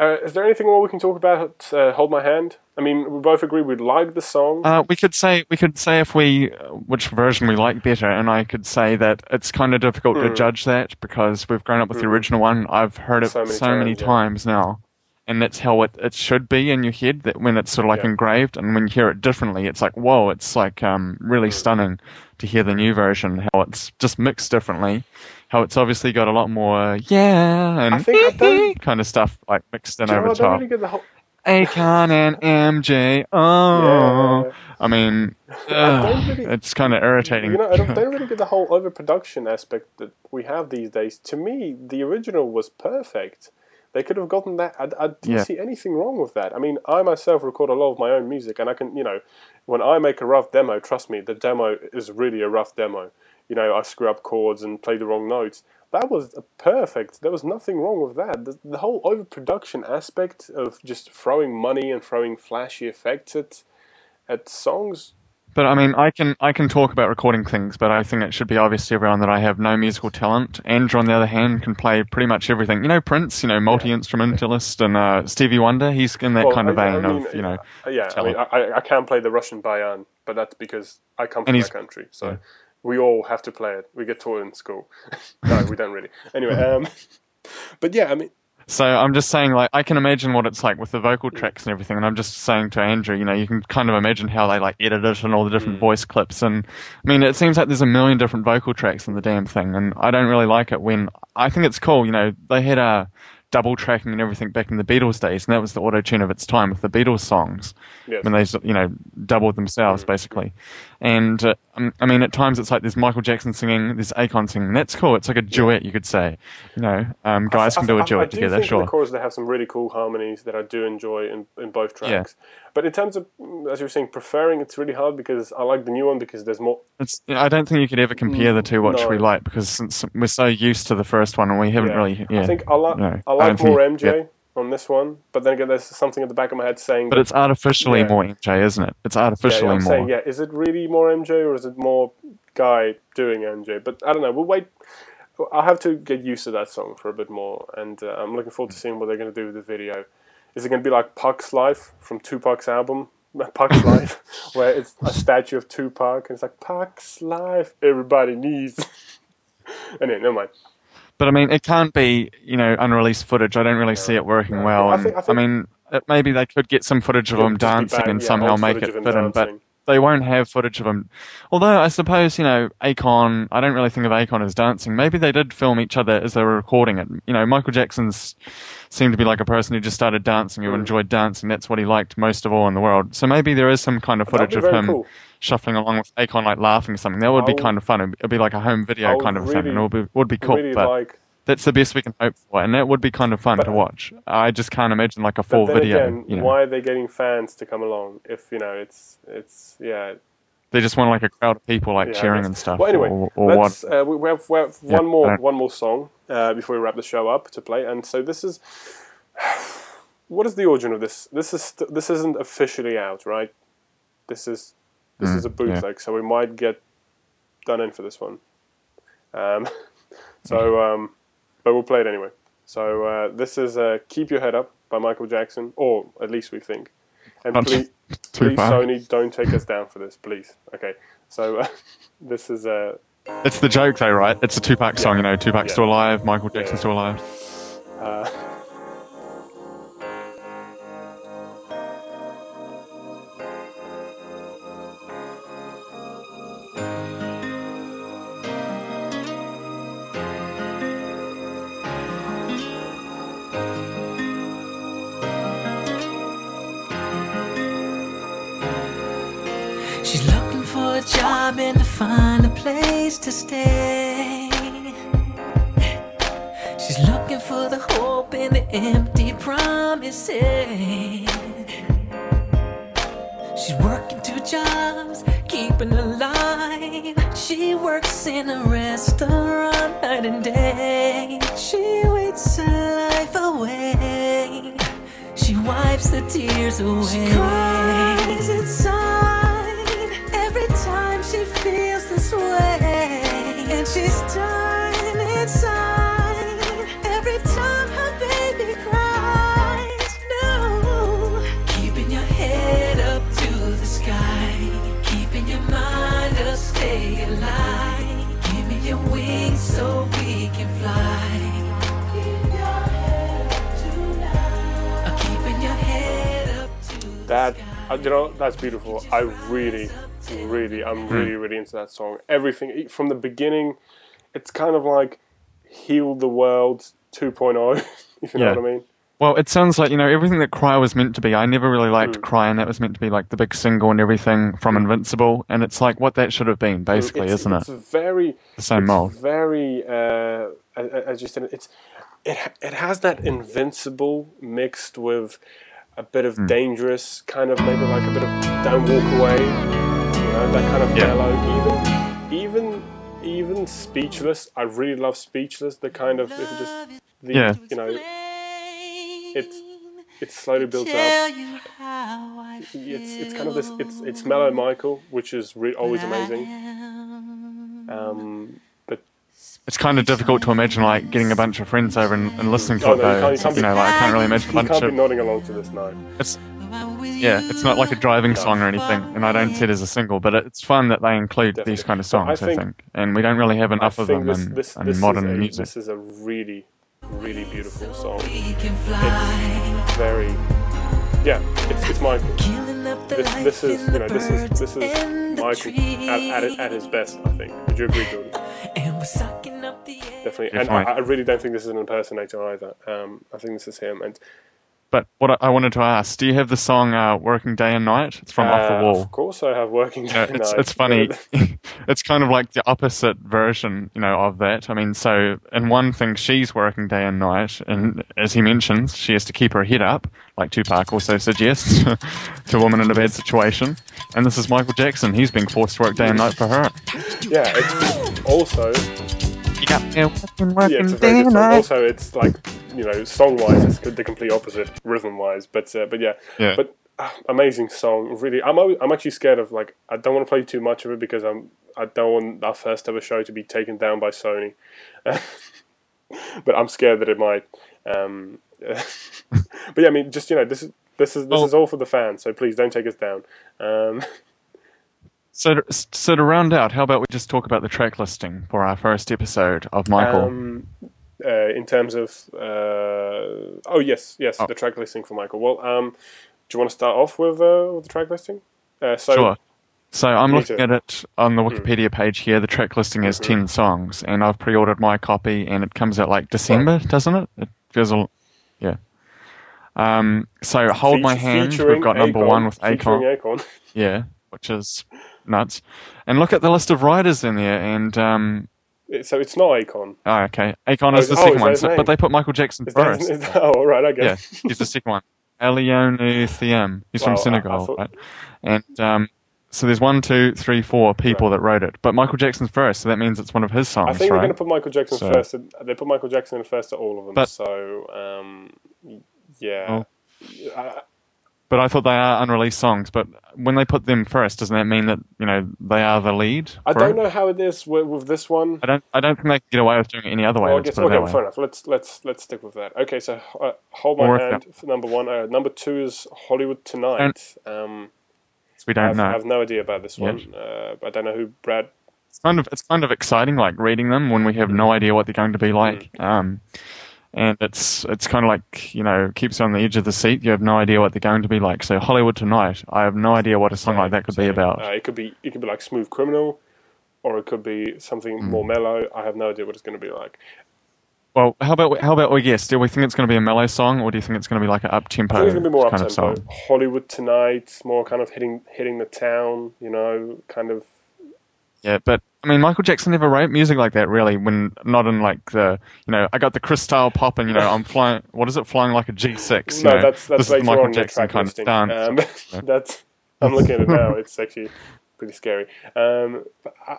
uh, is there anything more we can talk about? Uh, Hold my hand. I mean, we both agree we like the song. Uh, we could say we could say if we uh, which version we like better, and I could say that it's kind of difficult to judge that because we've grown up with the original one. I've heard it Hmm. So so many many, times, yeah. times now, and that's how it, it should be in your head. That when it's sort of like Yeah. engraved, and when you hear it differently, it's like whoa, it's like um, Hmm. really stunning to hear the new version, how it's just mixed differently, how it's obviously got a lot more yeah and I think I <laughs> kind of stuff like mixed in you over I top. really get the whole. Akon and MJ. Oh, Yeah. I mean, ugh, really- it's kind of irritating. You know, I don't, don't really get the whole <laughs> overproduction aspect that we have these days. To me, the original was perfect. They could have gotten that. I, I didn't Yeah. see anything wrong with that. I mean, I myself record a lot of my own music, and I can, you know, when I make a rough demo, trust me, the demo is really a rough demo. You know, I screw up chords and play the wrong notes. That was perfect. There was nothing wrong with that. The, the whole overproduction aspect of just throwing money and throwing flashy effects at at songs But I mean, I can I can talk about recording things, but I think it should be obvious to everyone that I have no musical talent. Andrew, on the other hand, can play pretty much everything. You know, Prince, you know, multi instrumentalist, and uh, Stevie Wonder. He's in that Well, kind of I- I vein mean, of you know. uh, yeah. I mean. I, I can play the Russian bayan, but that's because I come from that country, so yeah. we all have to play it. We get taught in school. <laughs> no, we don't really. Anyway, <laughs> um, <laughs> but yeah, I mean, So I'm just saying, like, I can imagine what it's like with the vocal tracks and everything, and I'm just saying to Andrew, you know, you can kind of imagine how they like edit it and all the Mm. different voice clips, and I mean, it seems like there's a million different vocal tracks in the damn thing, and I don't really like it when I think it's cool, you know, they had a double tracking and everything back in the Beatles days, and that was the auto tune of its time with the Beatles songs yes. when they you know doubled themselves Mm. basically and uh, um, i mean at times it's like there's michael jackson singing there's akon singing that's cool it's like a duet you could say you know um, guys I- can do I- a I duet do together think sure the chorus they have some really cool harmonies that I do enjoy in, in both Yeah. tracks. But in terms of, mm, as you were saying, preferring, it's really hard because I like the new one because there's more. it's i don't think you could ever compare the two what no. we like because since we're so used to the first one and we haven't Yeah. really yeah I think I like no, I I like more MJ yeah. On this one, but then again, there's something at the back of my head saying. but that- it's artificially Yeah. more mj isn't it it's yeah, yeah, artificially I'm more saying, yeah, is it really more MJ or is it more guy doing MJ? But I don't know. We'll wait. I'll have to get used to that song for a bit more, and uh, I'm looking forward to seeing what they're going to do with the video. Is it going to be like Pac's Life from Tupac's album, <laughs> Pac's Life, <laughs> where it's a statue of Tupac, and it's like Pac's Life, everybody needs. And <laughs> anyway, never mind. But I mean, it can't be, you know, unreleased footage. I don't really see it working well. I think- I I, mean, it, maybe they could get some footage of Yeah, him dancing bad- and yeah, somehow make it fit him, but. They won't have footage of him. Although I suppose, you know, Akon, I don't really think of Akon as dancing. Maybe they did film each other as they were recording it. You know, Michael Jackson's seemed to be like a person who just started dancing, who enjoyed dancing. That's what he liked most of all in the world. So maybe there is some kind of footage of him cool. shuffling along with Akon, like laughing or something. That would be I would- kind of fun. It'd be like a home video kind of thing. really- And it would be, would be cool. really but like. That's the best we can hope for, and that would be kind of fun to watch. I just can't imagine like a But full video. again, you know. why are they getting fans to come along? If you know, it's it's yeah. They just want like a crowd of people like yeah, cheering and stuff. Well, anyway, or, or what? Uh, we, have, we have Yeah, one more one more song uh, before we wrap the show up to play, and so this is. <sighs> What is the origin of this? This is st- this isn't officially out, right? This is this is a Mm, yeah. bootleg, so we might get done in for this one. Um, <laughs> so, um, but we'll play it anyway. So uh, this is uh, "Keep Your Head Up" by Michael Jackson, or at least we think. And please, <laughs> please. Sony, don't take us down for this, please. Okay, so uh, <laughs> this is uh, It's the joke though, right? It's a Tupac song, you know. Tupac's Yeah. still alive, Michael Jackson's Yeah. still alive. <laughs> to stay. She's looking for the hope in the empty promises. She's working two jobs, keeping alive. She works in a restaurant night and day. She waits her life away. She wipes the tears away. You know that's beautiful. I really, really, I'm really, really into that song. Everything from the beginning, it's kind of like heal the world 2.0. <laughs> If you know Yeah. what I mean. Well, it sounds like you know everything that Cry was meant to be. I never really Hmm. liked Cry, and that was meant to be like the big single and everything from Invincible, and it's like what that should have been, basically, it's, isn't it's it? very The same it's mold. Very, uh, as you said, it's it it has that invincible mixed with a bit of Hmm. dangerous, kind of maybe like a bit of don't walk away, you know, that kind of Yeah. mellow. Even even even speechless. I really love speechless. The kind of if it just the Yeah. you know it's it slowly builds up. It's it's kind of this it's it's mellow Michael, which is re- always amazing. Um, but It's kind of difficult to imagine like getting a bunch of friends over and, and listening to Oh, it no, though. you can't You be- know, like I can't really imagine a you bunch can't be of nodding along to this now. it's yeah, it's not like a driving song or anything, and I don't see it as a single, but it's fun that they include Definitely. these kind of But I songs. I think- think, and we don't really have enough I of them this, in, this, in this modern a, music. This is a really, really beautiful song. We can fly. It's very, yeah, it's, it's Michael. Killing up the This, this is, you know, this is this is and the Michael at, at, at his best. I think. Would you agree, Jordan? And we're sucking up. Definitely. And I, I really don't think this is an impersonator either. Um, I think this is him. And But what I, wanted to ask, do you have the song uh, "Working Day and Night"? It's from Off the uh, Wall. Of course, I have working You know, day it's night. it's funny. <laughs> it's kind of like the opposite version, you know, of that. I mean, so in one thing, she's working day and night, and as he mentions, she has to keep her head up, like Tupac also suggests <laughs> to a woman in a bad situation. And this is Michael Jackson. He's being forced to work day and night for her. yeah. It's also Yeah, yeah, working, Yeah, it's a very and night. Also, it's like you know, song wise, it's the complete opposite rhythm wise. But uh, but yeah, Yeah. but uh, amazing song. Really, I'm al- I'm actually scared of like I don't want to play too much of it because I'm I don't want our first ever show to be taken down by Sony. <laughs> but I'm scared that it might. Um, <laughs> but yeah, I mean, just you know, this is this is this Well- is all for the fans. So please don't take us down. Um, <laughs> So, to, so to round out, how about we just talk about the track listing for our first episode of Michael? Um, uh, in terms of uh, oh yes yes Oh. the track listing for Michael. Well, um, do you want to start off with, uh, with the track listing? Uh, so Sure. So I'm looking at it on the Wikipedia page here. The track listing has Mm-hmm. 10 songs, and I've pre ordered my copy, and it comes out like December, doesn't it? It feels a Yeah. Um, so Hold My Hand, we've got number one with Akon. Akon. Yeah, which is nuts. And look at the list of writers in there, and. Um, So it's not Akon. Oh, okay. Akon Oh, is the oh, second is one, but they put Michael Jackson Is that, first. is <laughs> that, oh, all right, I guess. yeah, he's the second one. Aliaune Thiam. He's Wow, <laughs> I- from I Senegal, thought- <laughs> right? And um, so there's one, two, three, four people that wrote it, but Michael Jackson's first, so that means it's one of his songs, I think right? they're going to put Michael Jackson So- first. They put Michael Jackson in first to all of them. But- so um, yeah. I- But I thought they are unreleased songs. But when they put them first, doesn't that mean that you know they are the lead? I don't it? know how it is with, with this one. I don't. I don't think they can get away with doing it any other way. Well, I let's guess okay, that fair enough. Let's let's let's stick with that. Okay, so uh, hold my hand for number one. Uh, number two is Hollywood Tonight. Um, We don't have, know. I have no idea about this one. Uh, I don't know who Brad. it's kind of it's kind of exciting, like reading them when we have no idea what they're going to be like. Mm. Um, and it's it's kind of like you know keeps you on the edge of the seat. You have no idea what they're going to be like. So Hollywood Tonight, I have no idea what a song like that could be about. Uh, it could be it could be like Smooth Criminal, or it could be something Hmm. more mellow. I have no idea what it's going to be like. Well, how about we- how about we guess? Do we think it's going to be a mellow song, or do you think it's going to be like an up tempo it's going to be more up kind of tempo. song? Hollywood Tonight, more kind of hitting hitting the town. You know, kind of. Yeah, but I mean, Michael Jackson never wrote music like that, really. When not in like the, you know, I got the crystal pop, and you know, I'm flying. What is it? Flying like a G6. you no, know? that's that's like Michael on in the Jackson kind listing. of dance. Um, <laughs> that's I'm looking at it now. It's actually pretty scary. Um,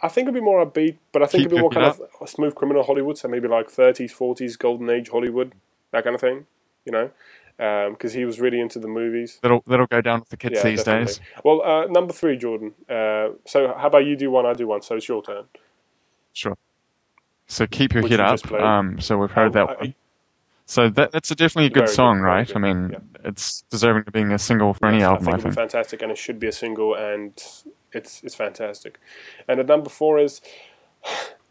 I- think it'd be more upbeat, but I think Keep it'd be more kind feet of smooth criminal Hollywood, so maybe like 30s, 40s, golden age Hollywood, that kind of thing. You know, because he was really into the movies. that'll that'll go down with the kids Yeah, these definitely. days. Well, uh, number three, Jordan. Uh, so how about you do one, I do one. So it's your turn. Sure. So keep your Which head you up. Um, so we've heard Um, that I- one. So that that's a definitely a good Very good, song, right? good, I mean, yeah. it's deserving of being a single for any album. I I think it'll think. fantastic, and it should be a single, and it's it's fantastic. And at number four is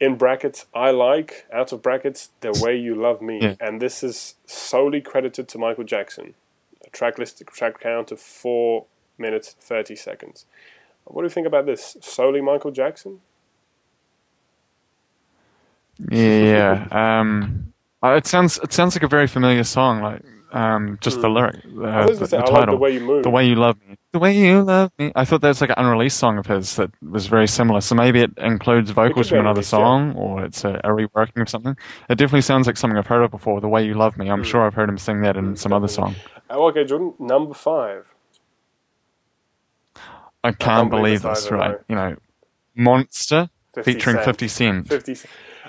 in brackets. I like out of brackets the way you love me, Yeah. and this is solely credited to Michael Jackson. A track list, track count of four minutes thirty seconds. What do you think about this? Solely Michael Jackson? Yeah. um, uh, it sounds it sounds like a very familiar song. Like um, just the lyric, uh, Hmm. the, the I like title, The Way You Move. The way you love me, the way you love me. I thought that was like an unreleased song of his that was very similar. So maybe it includes vocals be from another unreleased, yeah. song, or it's a, a reworking of something. It definitely sounds like something I've heard of before. The way you love me. I'm Hmm. sure I've heard him sing that in some other song. Oh, okay, Jordan. Number five. I can't believe believe this either, Right? no. You know, Monster 50 featuring Cent. 50 Cent. 50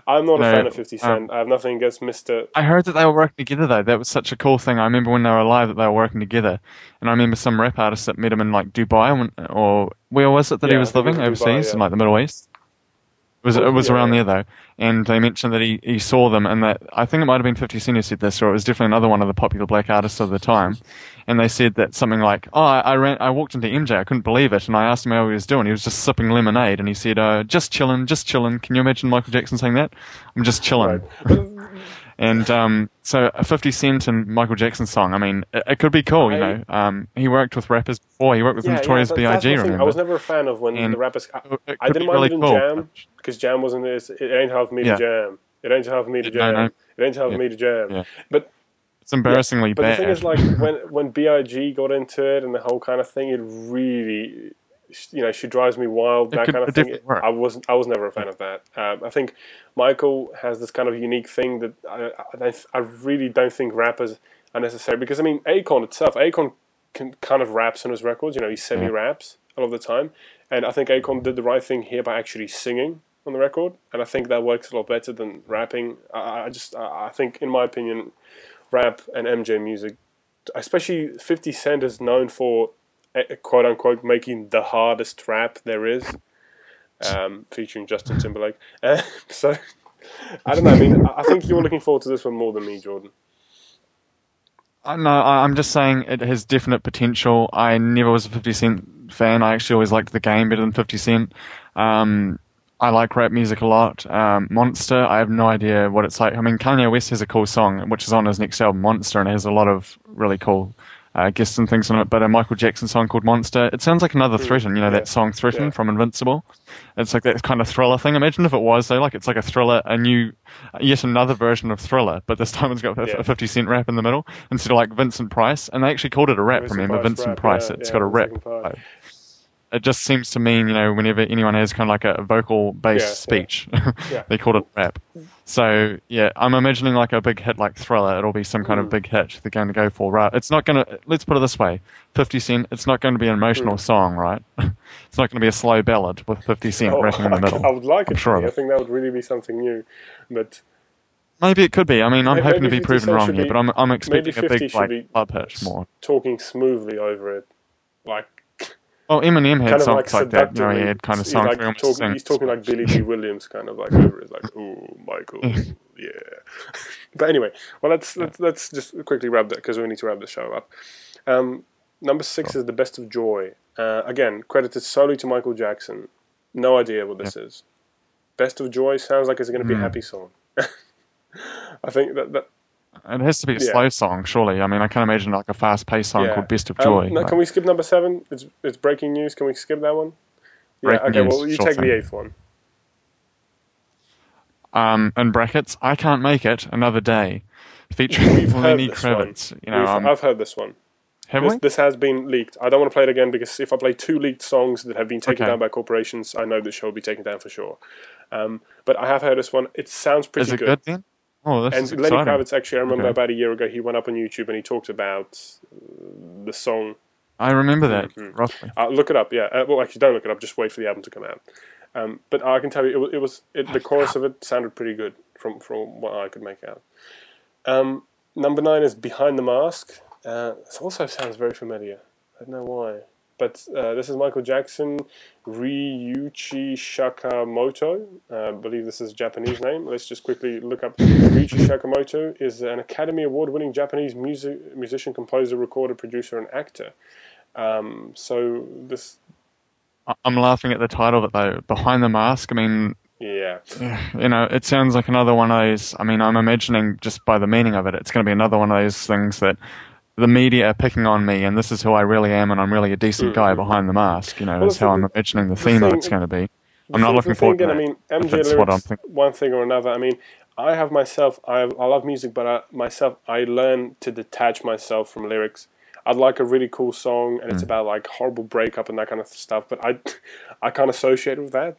I'm not a fan of 50 Cent. um, I have nothing against Mr. I heard that they were working together though. That was such a cool thing. I remember when they were alive that they were working together, and I remember some rap artists that met him in like Dubai or where was it that Yeah, he was living was Dubai, overseas yeah. in like the Middle East. It was it was Yeah, around yeah. there though, and they mentioned that he, he saw them, and that I think it might have been Fifty Cent who said this, or it was definitely another one of the popular black artists of the time, and they said that something like, "Oh, I, I ran, I walked into MJ, I couldn't believe it, and I asked him how he was doing. He was just sipping lemonade, and he said, uh, just chilling, just chilling." Can you imagine Michael Jackson saying that? I'm just chilling. And um, so a 50 Cent and Michael Jackson song, I mean, it, it could be cool, you I- know. Um, he worked with rappers before. He worked with Notorious that- B.I.G., remember? I was never a fan of when And the rappers. I, I didn't mind really cool. Jam because Jam wasn't this. It ain't half me Yeah. to jam. It ain't half me to jam. no. It ain't half Yeah. me to jam. Yeah. But It's embarrassingly but bad. the thing is, like when when Big got into it and the whole kind of thing, it really, you know, she drives me wild. It that kind of thing. worked. I wasn't. I was never a fan of that. Um, I think Michael has this kind of unique thing that I, I, I really don't think rappers are necessary because I mean, Akon itself, Akon can kind of raps on his records. You know, he semi raps a lot of the time, and I think Akon did the right thing here by actually singing on the record, and I think that works a lot better than rapping. I, I just, I I think, in my opinion, rap and MJ music, especially 50 Cent is known for quote unquote making the hardest rap there is, um, featuring Justin Timberlake. Uh, <laughs> so I don't know. I mean, I think you're looking forward to this one more than me, Jordan. Uh, no, I'm just saying it has definite potential. I never was a 50 Cent fan. I actually always liked the game better than 50 Cent. Um, I like rap music a lot. Um, Monster, I have no idea what it's like. I mean, Kanye West has a cool song, which is on his next album, Monster, and it has a lot of really cool uh, guests and things on it. But a Michael Jackson song called Monster, it sounds like another Threaten. You know, Hmm. yeah, that song Threaten yeah. from Invincible? It's like that kind of thriller thing. Imagine if it was, though, like it's like a thriller, a new, yet another version of Thriller, but this time it's got a, Yeah. a 50 Cent rap in the middle instead of like Vincent Price. And they actually called it a rap, Vincent remember? Price Vincent rap, Price. It's got a rap. Second part. vibe. It just seems to mean, you know, whenever anyone has kind of like a vocal based Yeah, yeah. speech, <laughs> Yeah. they call it rap. So, yeah, I'm imagining like a big hit like Thriller. It'll be some kind Mm. of big hit they're going to go for. Right? It's not going to, let's put it this way 50 Cent, it's not going to be an emotional Mm. song, right? <laughs> it's not going to be a slow ballad with 50 Cent Oh, rapping in the middle. I would like I'm it sure to be. I think that would really be something new. But Maybe it could be. I mean, I'm Maybe hoping to be proven wrong should here, but I'm, I'm expecting a 50 big should like be club hit more. talking smoothly over it, like Well, Eminem had kind of like songs like that. Know, he had kind of he's songs like where he almost talking, he's talking like Billy Dee <laughs> Williams, kind of like over it, like "Ooh, Michael, yeah." <laughs> but anyway, well, let's let's let's just quickly wrap that because we need to wrap the show up. Um, number six is "The Best of Joy." Uh, again, credited solely to Michael Jackson. No idea what this is. "Best of Joy" sounds like it's going to be Hmm. a happy song. <laughs> I think that that It has to be a Yeah. slow song, surely. I mean, I can't imagine like a fast-paced song yeah. called "Best of Um, Joy." no, Like, can we skip number seven? It's it's breaking news. Can we skip that one? Yeah. Okay. news, Well, you take thing. the eighth one. um, in brackets, I can't make it another day, featuring We've Lenny one. Kravitz. You know, um, I've heard this one. have This, we? this has been leaked. I don't want to play it again because if I play two leaked songs that have been taken Okay. down by corporations, I know the show will be taken down for sure. Um, but I have heard this one. It sounds pretty Is it good then? Oh, this is And Lenny exciting. Kravitz, actually, I remember Okay. about a year ago, he went up on YouTube and he talked about uh, the song. I remember that Mhm. roughly. Uh, look it up, yeah. Uh, well, actually, don't look it up. Just wait for the album to come out. Um, but I can tell you, it was, it was it, the chorus of it sounded pretty good from from what I could make out. Um, number nine is "Behind the Mask." Uh, this also sounds very familiar. I don't know why, but uh, this is Michael Jackson, Ryuichi Sakamoto. Uh, I believe this is a Japanese name. Let's just quickly look up. Ryuichi Sakamoto is an Academy Award-winning Japanese music musician, composer, recorder, producer, and actor. Um, so this, I'm laughing at the title it though. Behind the mask. I mean, yeah, <sighs> you know, it sounds like another one of those. I mean, I'm imagining just by the meaning of it, it's going to be another one of those things that the media are picking on me, and this is who I really am, and I'm really a decent guy behind the mask. You know, Mm. Well, that's how I'm imagining the the theme of thing- it's going to be. I'm not looking forward thing to that. I mean, MJ that's what I'm lyrics, one thing or another. I mean, I have myself. I I love music, but I, myself, I learn to detach myself from lyrics. I'd like a really cool song, and it's Mm. about like horrible breakup and that kind of stuff. But I, <laughs> I can't associate with that.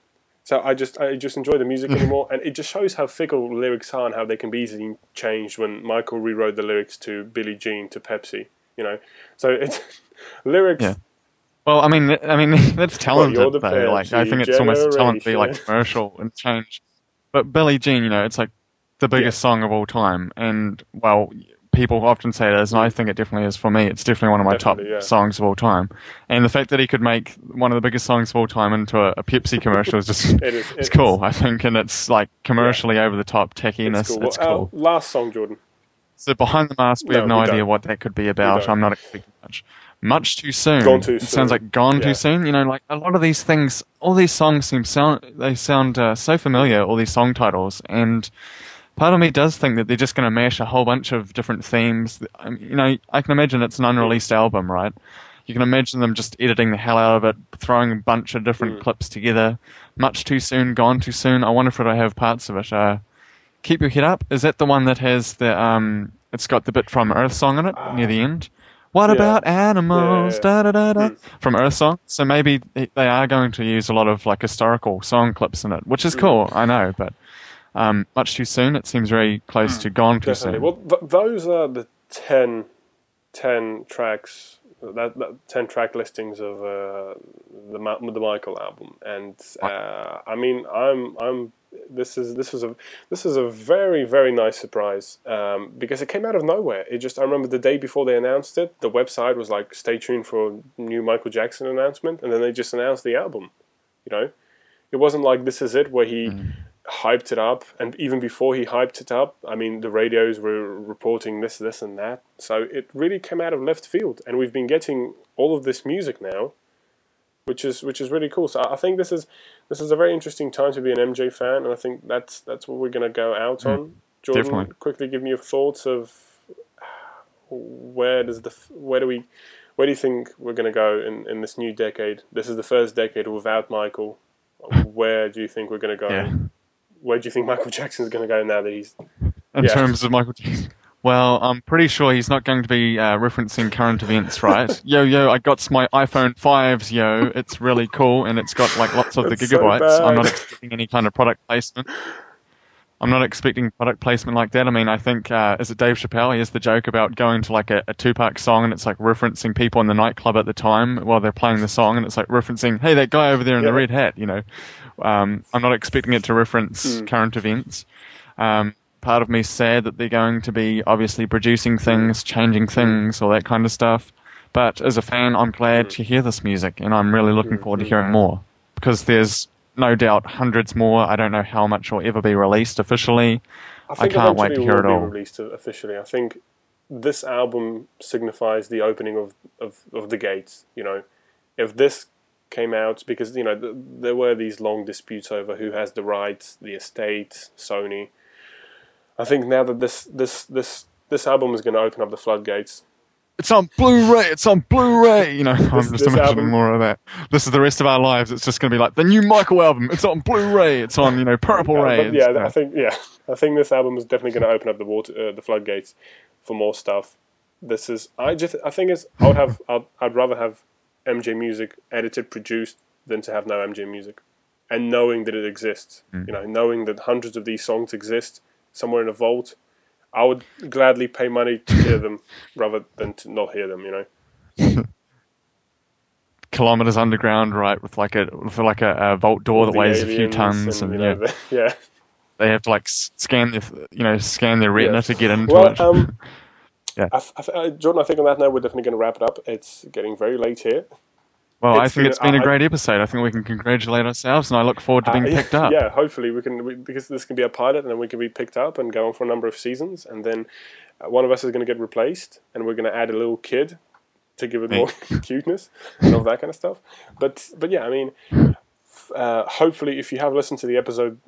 So I just I just enjoy the music mm-hmm. anymore, and it just shows how fickle lyrics are and how they can be easily changed. When Michael rewrote the lyrics to Billie Jean to Pepsi, you know, so it's <laughs> lyrics. Yeah. Well, I mean, I mean, <laughs> that's talented the though. Like, I think it's almost talent to be like commercial and change. But Billie Jean, you know, it's like the biggest song of all time, and well, people often say it is, and I think it definitely is for me. It's definitely one of my top yeah. songs of all time. And the fact that he could make one of the biggest songs of all time into a, a Pepsi commercial is just <laughs> It is- it's it cool. I think, and it's like commercially over the top techiness. It's cool. It's cool. last song, Jordan. So behind the mask, we No, have no we idea don't. what that could be about. I'm not expecting much. Much too soon. Gone too it sounds like gone Yeah. too soon. You know, like a lot of these things, all these songs seem sound they sound uh, so familiar. All these song titles, and part of me does think that they're just going to mash a whole bunch of different themes. I mean, you know, I can imagine it's an unreleased album, right? You can imagine them just editing the hell out of it, throwing a bunch of different clips together. Much too soon, gone too soon. I wonder if it'll have parts of it. Uh, Keep Your Head Up. Is that the one that has the um? It's got the bit from Earth Song in it near the end. What Yeah. about animals? Yeah, Da da da da. Mm. From Earth Song. So maybe they they are going to use a lot of like historical song clips in it, which is cool. I know, but um, much too soon. It seems very close to gone too Definitely. soon. Well, th- those are the 10, 10 tracks. That, that ten track listings of uh, the Ma- the Michael album, and uh, I mean, I'm I'm this is this was a this is a very very nice surprise um, because it came out of nowhere. It just I remember the day before they announced it, the website was like, "Stay tuned for a new Michael Jackson announcement," and then they just announced the album. You know, it wasn't like this is it where he hyped it up and even before he hyped it up i mean the radios were reporting this this and that. So it really came out of left field and we've been getting all of this music now which is which is really cool. So i think this is this is a very interesting time to be an mj fan and i think that's that's what we're going to go out hmm. on. Jordan definitely. quickly give me your thoughts of where does the where do we where do you think we're going to go in, in this new decade? This is the first decade without michael. Where do you think we're going to go? Yeah. Where do you think Michael Jackson's going to go now that he's? in Yeah. terms of Michael Jackson. Well, I'm pretty sure he's not going to be uh, referencing current events, right? <laughs> yo, yo, I got my iPhone 5s, yo. It's really cool, and it's got like lots of the so gigabytes. I'm not expecting any kind of product placement. I'm not expecting product placement like that. I mean, I think uh, is it Dave Chappelle? He has the joke about going to like a, a Tupac song, and it's like referencing people in the nightclub at the time while they're playing the song, and it's like referencing, hey, that guy over there in the red hat. You know, um, I'm not expecting it to reference Hmm. current events. Um, part of me's sad that they're going to be obviously producing things, changing things, all that kind of stuff. But as a fan, I'm glad to hear this music, and I'm really looking forward to hearing more because there's no doubt hundreds more. I don't know how much will ever be released officially. I think can't wait to hear it all. released officially. I think this album signifies the opening of, of, of the gates. You know, if this came out because you know th- there were these long disputes over who has the rights, the estate, Sony. I think now that this this this this album is going to open up the floodgates. It's on Blu-ray. It's on Blu-ray. You know, <laughs> I'm just imagining album- more of that. This is the rest of our lives. It's just going to be like the new Michael album. It's on Blu-ray. It's on you know Purple Uh, Ray. yeah, I think yeah, I think this album is definitely going to open up the water, uh, the floodgates for more stuff. This is I just I think it's I would have I'd, I'd rather have MJ music edited, produced than to have no MJ music, and knowing that it exists. Hmm. You know, knowing that hundreds of these songs exist somewhere in a vault. I would gladly pay money to hear them <laughs> rather than to not hear them. You know, <laughs> kilometers underground, right, with like a with like a, a vault door that weighs a few tons, and, you yeah, know, the- <laughs> yeah. they have to like scan their you know scan their retina Yeah. to get into Well, it. um, Yeah. I, I, uh, Jordan, I think on that note, we're definitely going to wrap it up. It's getting very late here. well, I think it's been a great episode. I think we can congratulate ourselves, and I look forward to being Uh, picked up. Yeah, hopefully we can we, because this can be a pilot, and then we can be picked up and go on for a number of seasons, and then uh, one of us is going to get replaced, and we're going to add a little kid to give it more <laughs> cuteness and all that kind of stuff. But but yeah, I mean, uh, hopefully, if you have listened to the episode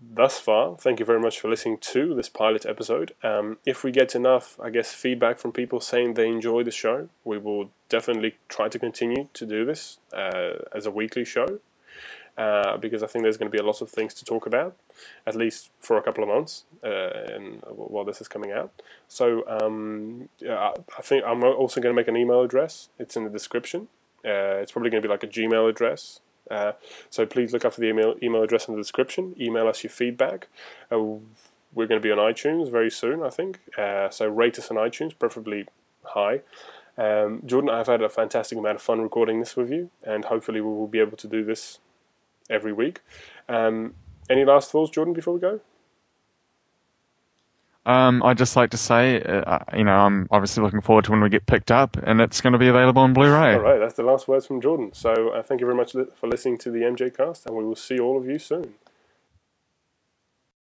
thus far, thank you very much for listening to this pilot episode. Um, if we get enough, I guess, feedback from people saying they enjoy the show, we will definitely try to continue to do this uh, as a weekly show. Uh, because I think there's going to be a lot of things to talk about, at least for a couple of months, uh, while this is coming out. So um, yeah, I think I'm also going to make an email address. It's in the description. Uh, it's probably going to be like a Gmail address. Uh, so please look up for the email email address in the description. Email us your feedback. Uh, we're going to be on iTunes very soon, I think. Uh, so rate us on iTunes, preferably high. Um, Jordan, I've had a fantastic amount of fun recording this with you, and hopefully we will be able to do this every week. Um, any last thoughts, Jordan, before we go? Um, I'd just like to say, uh, you know, I'm obviously looking forward to when we get picked up, and it's going to be available on Blu-ray. All right, that's the last words from Jordan. So uh, thank you very much for listening to the MJ Cast, and we will see all of you soon.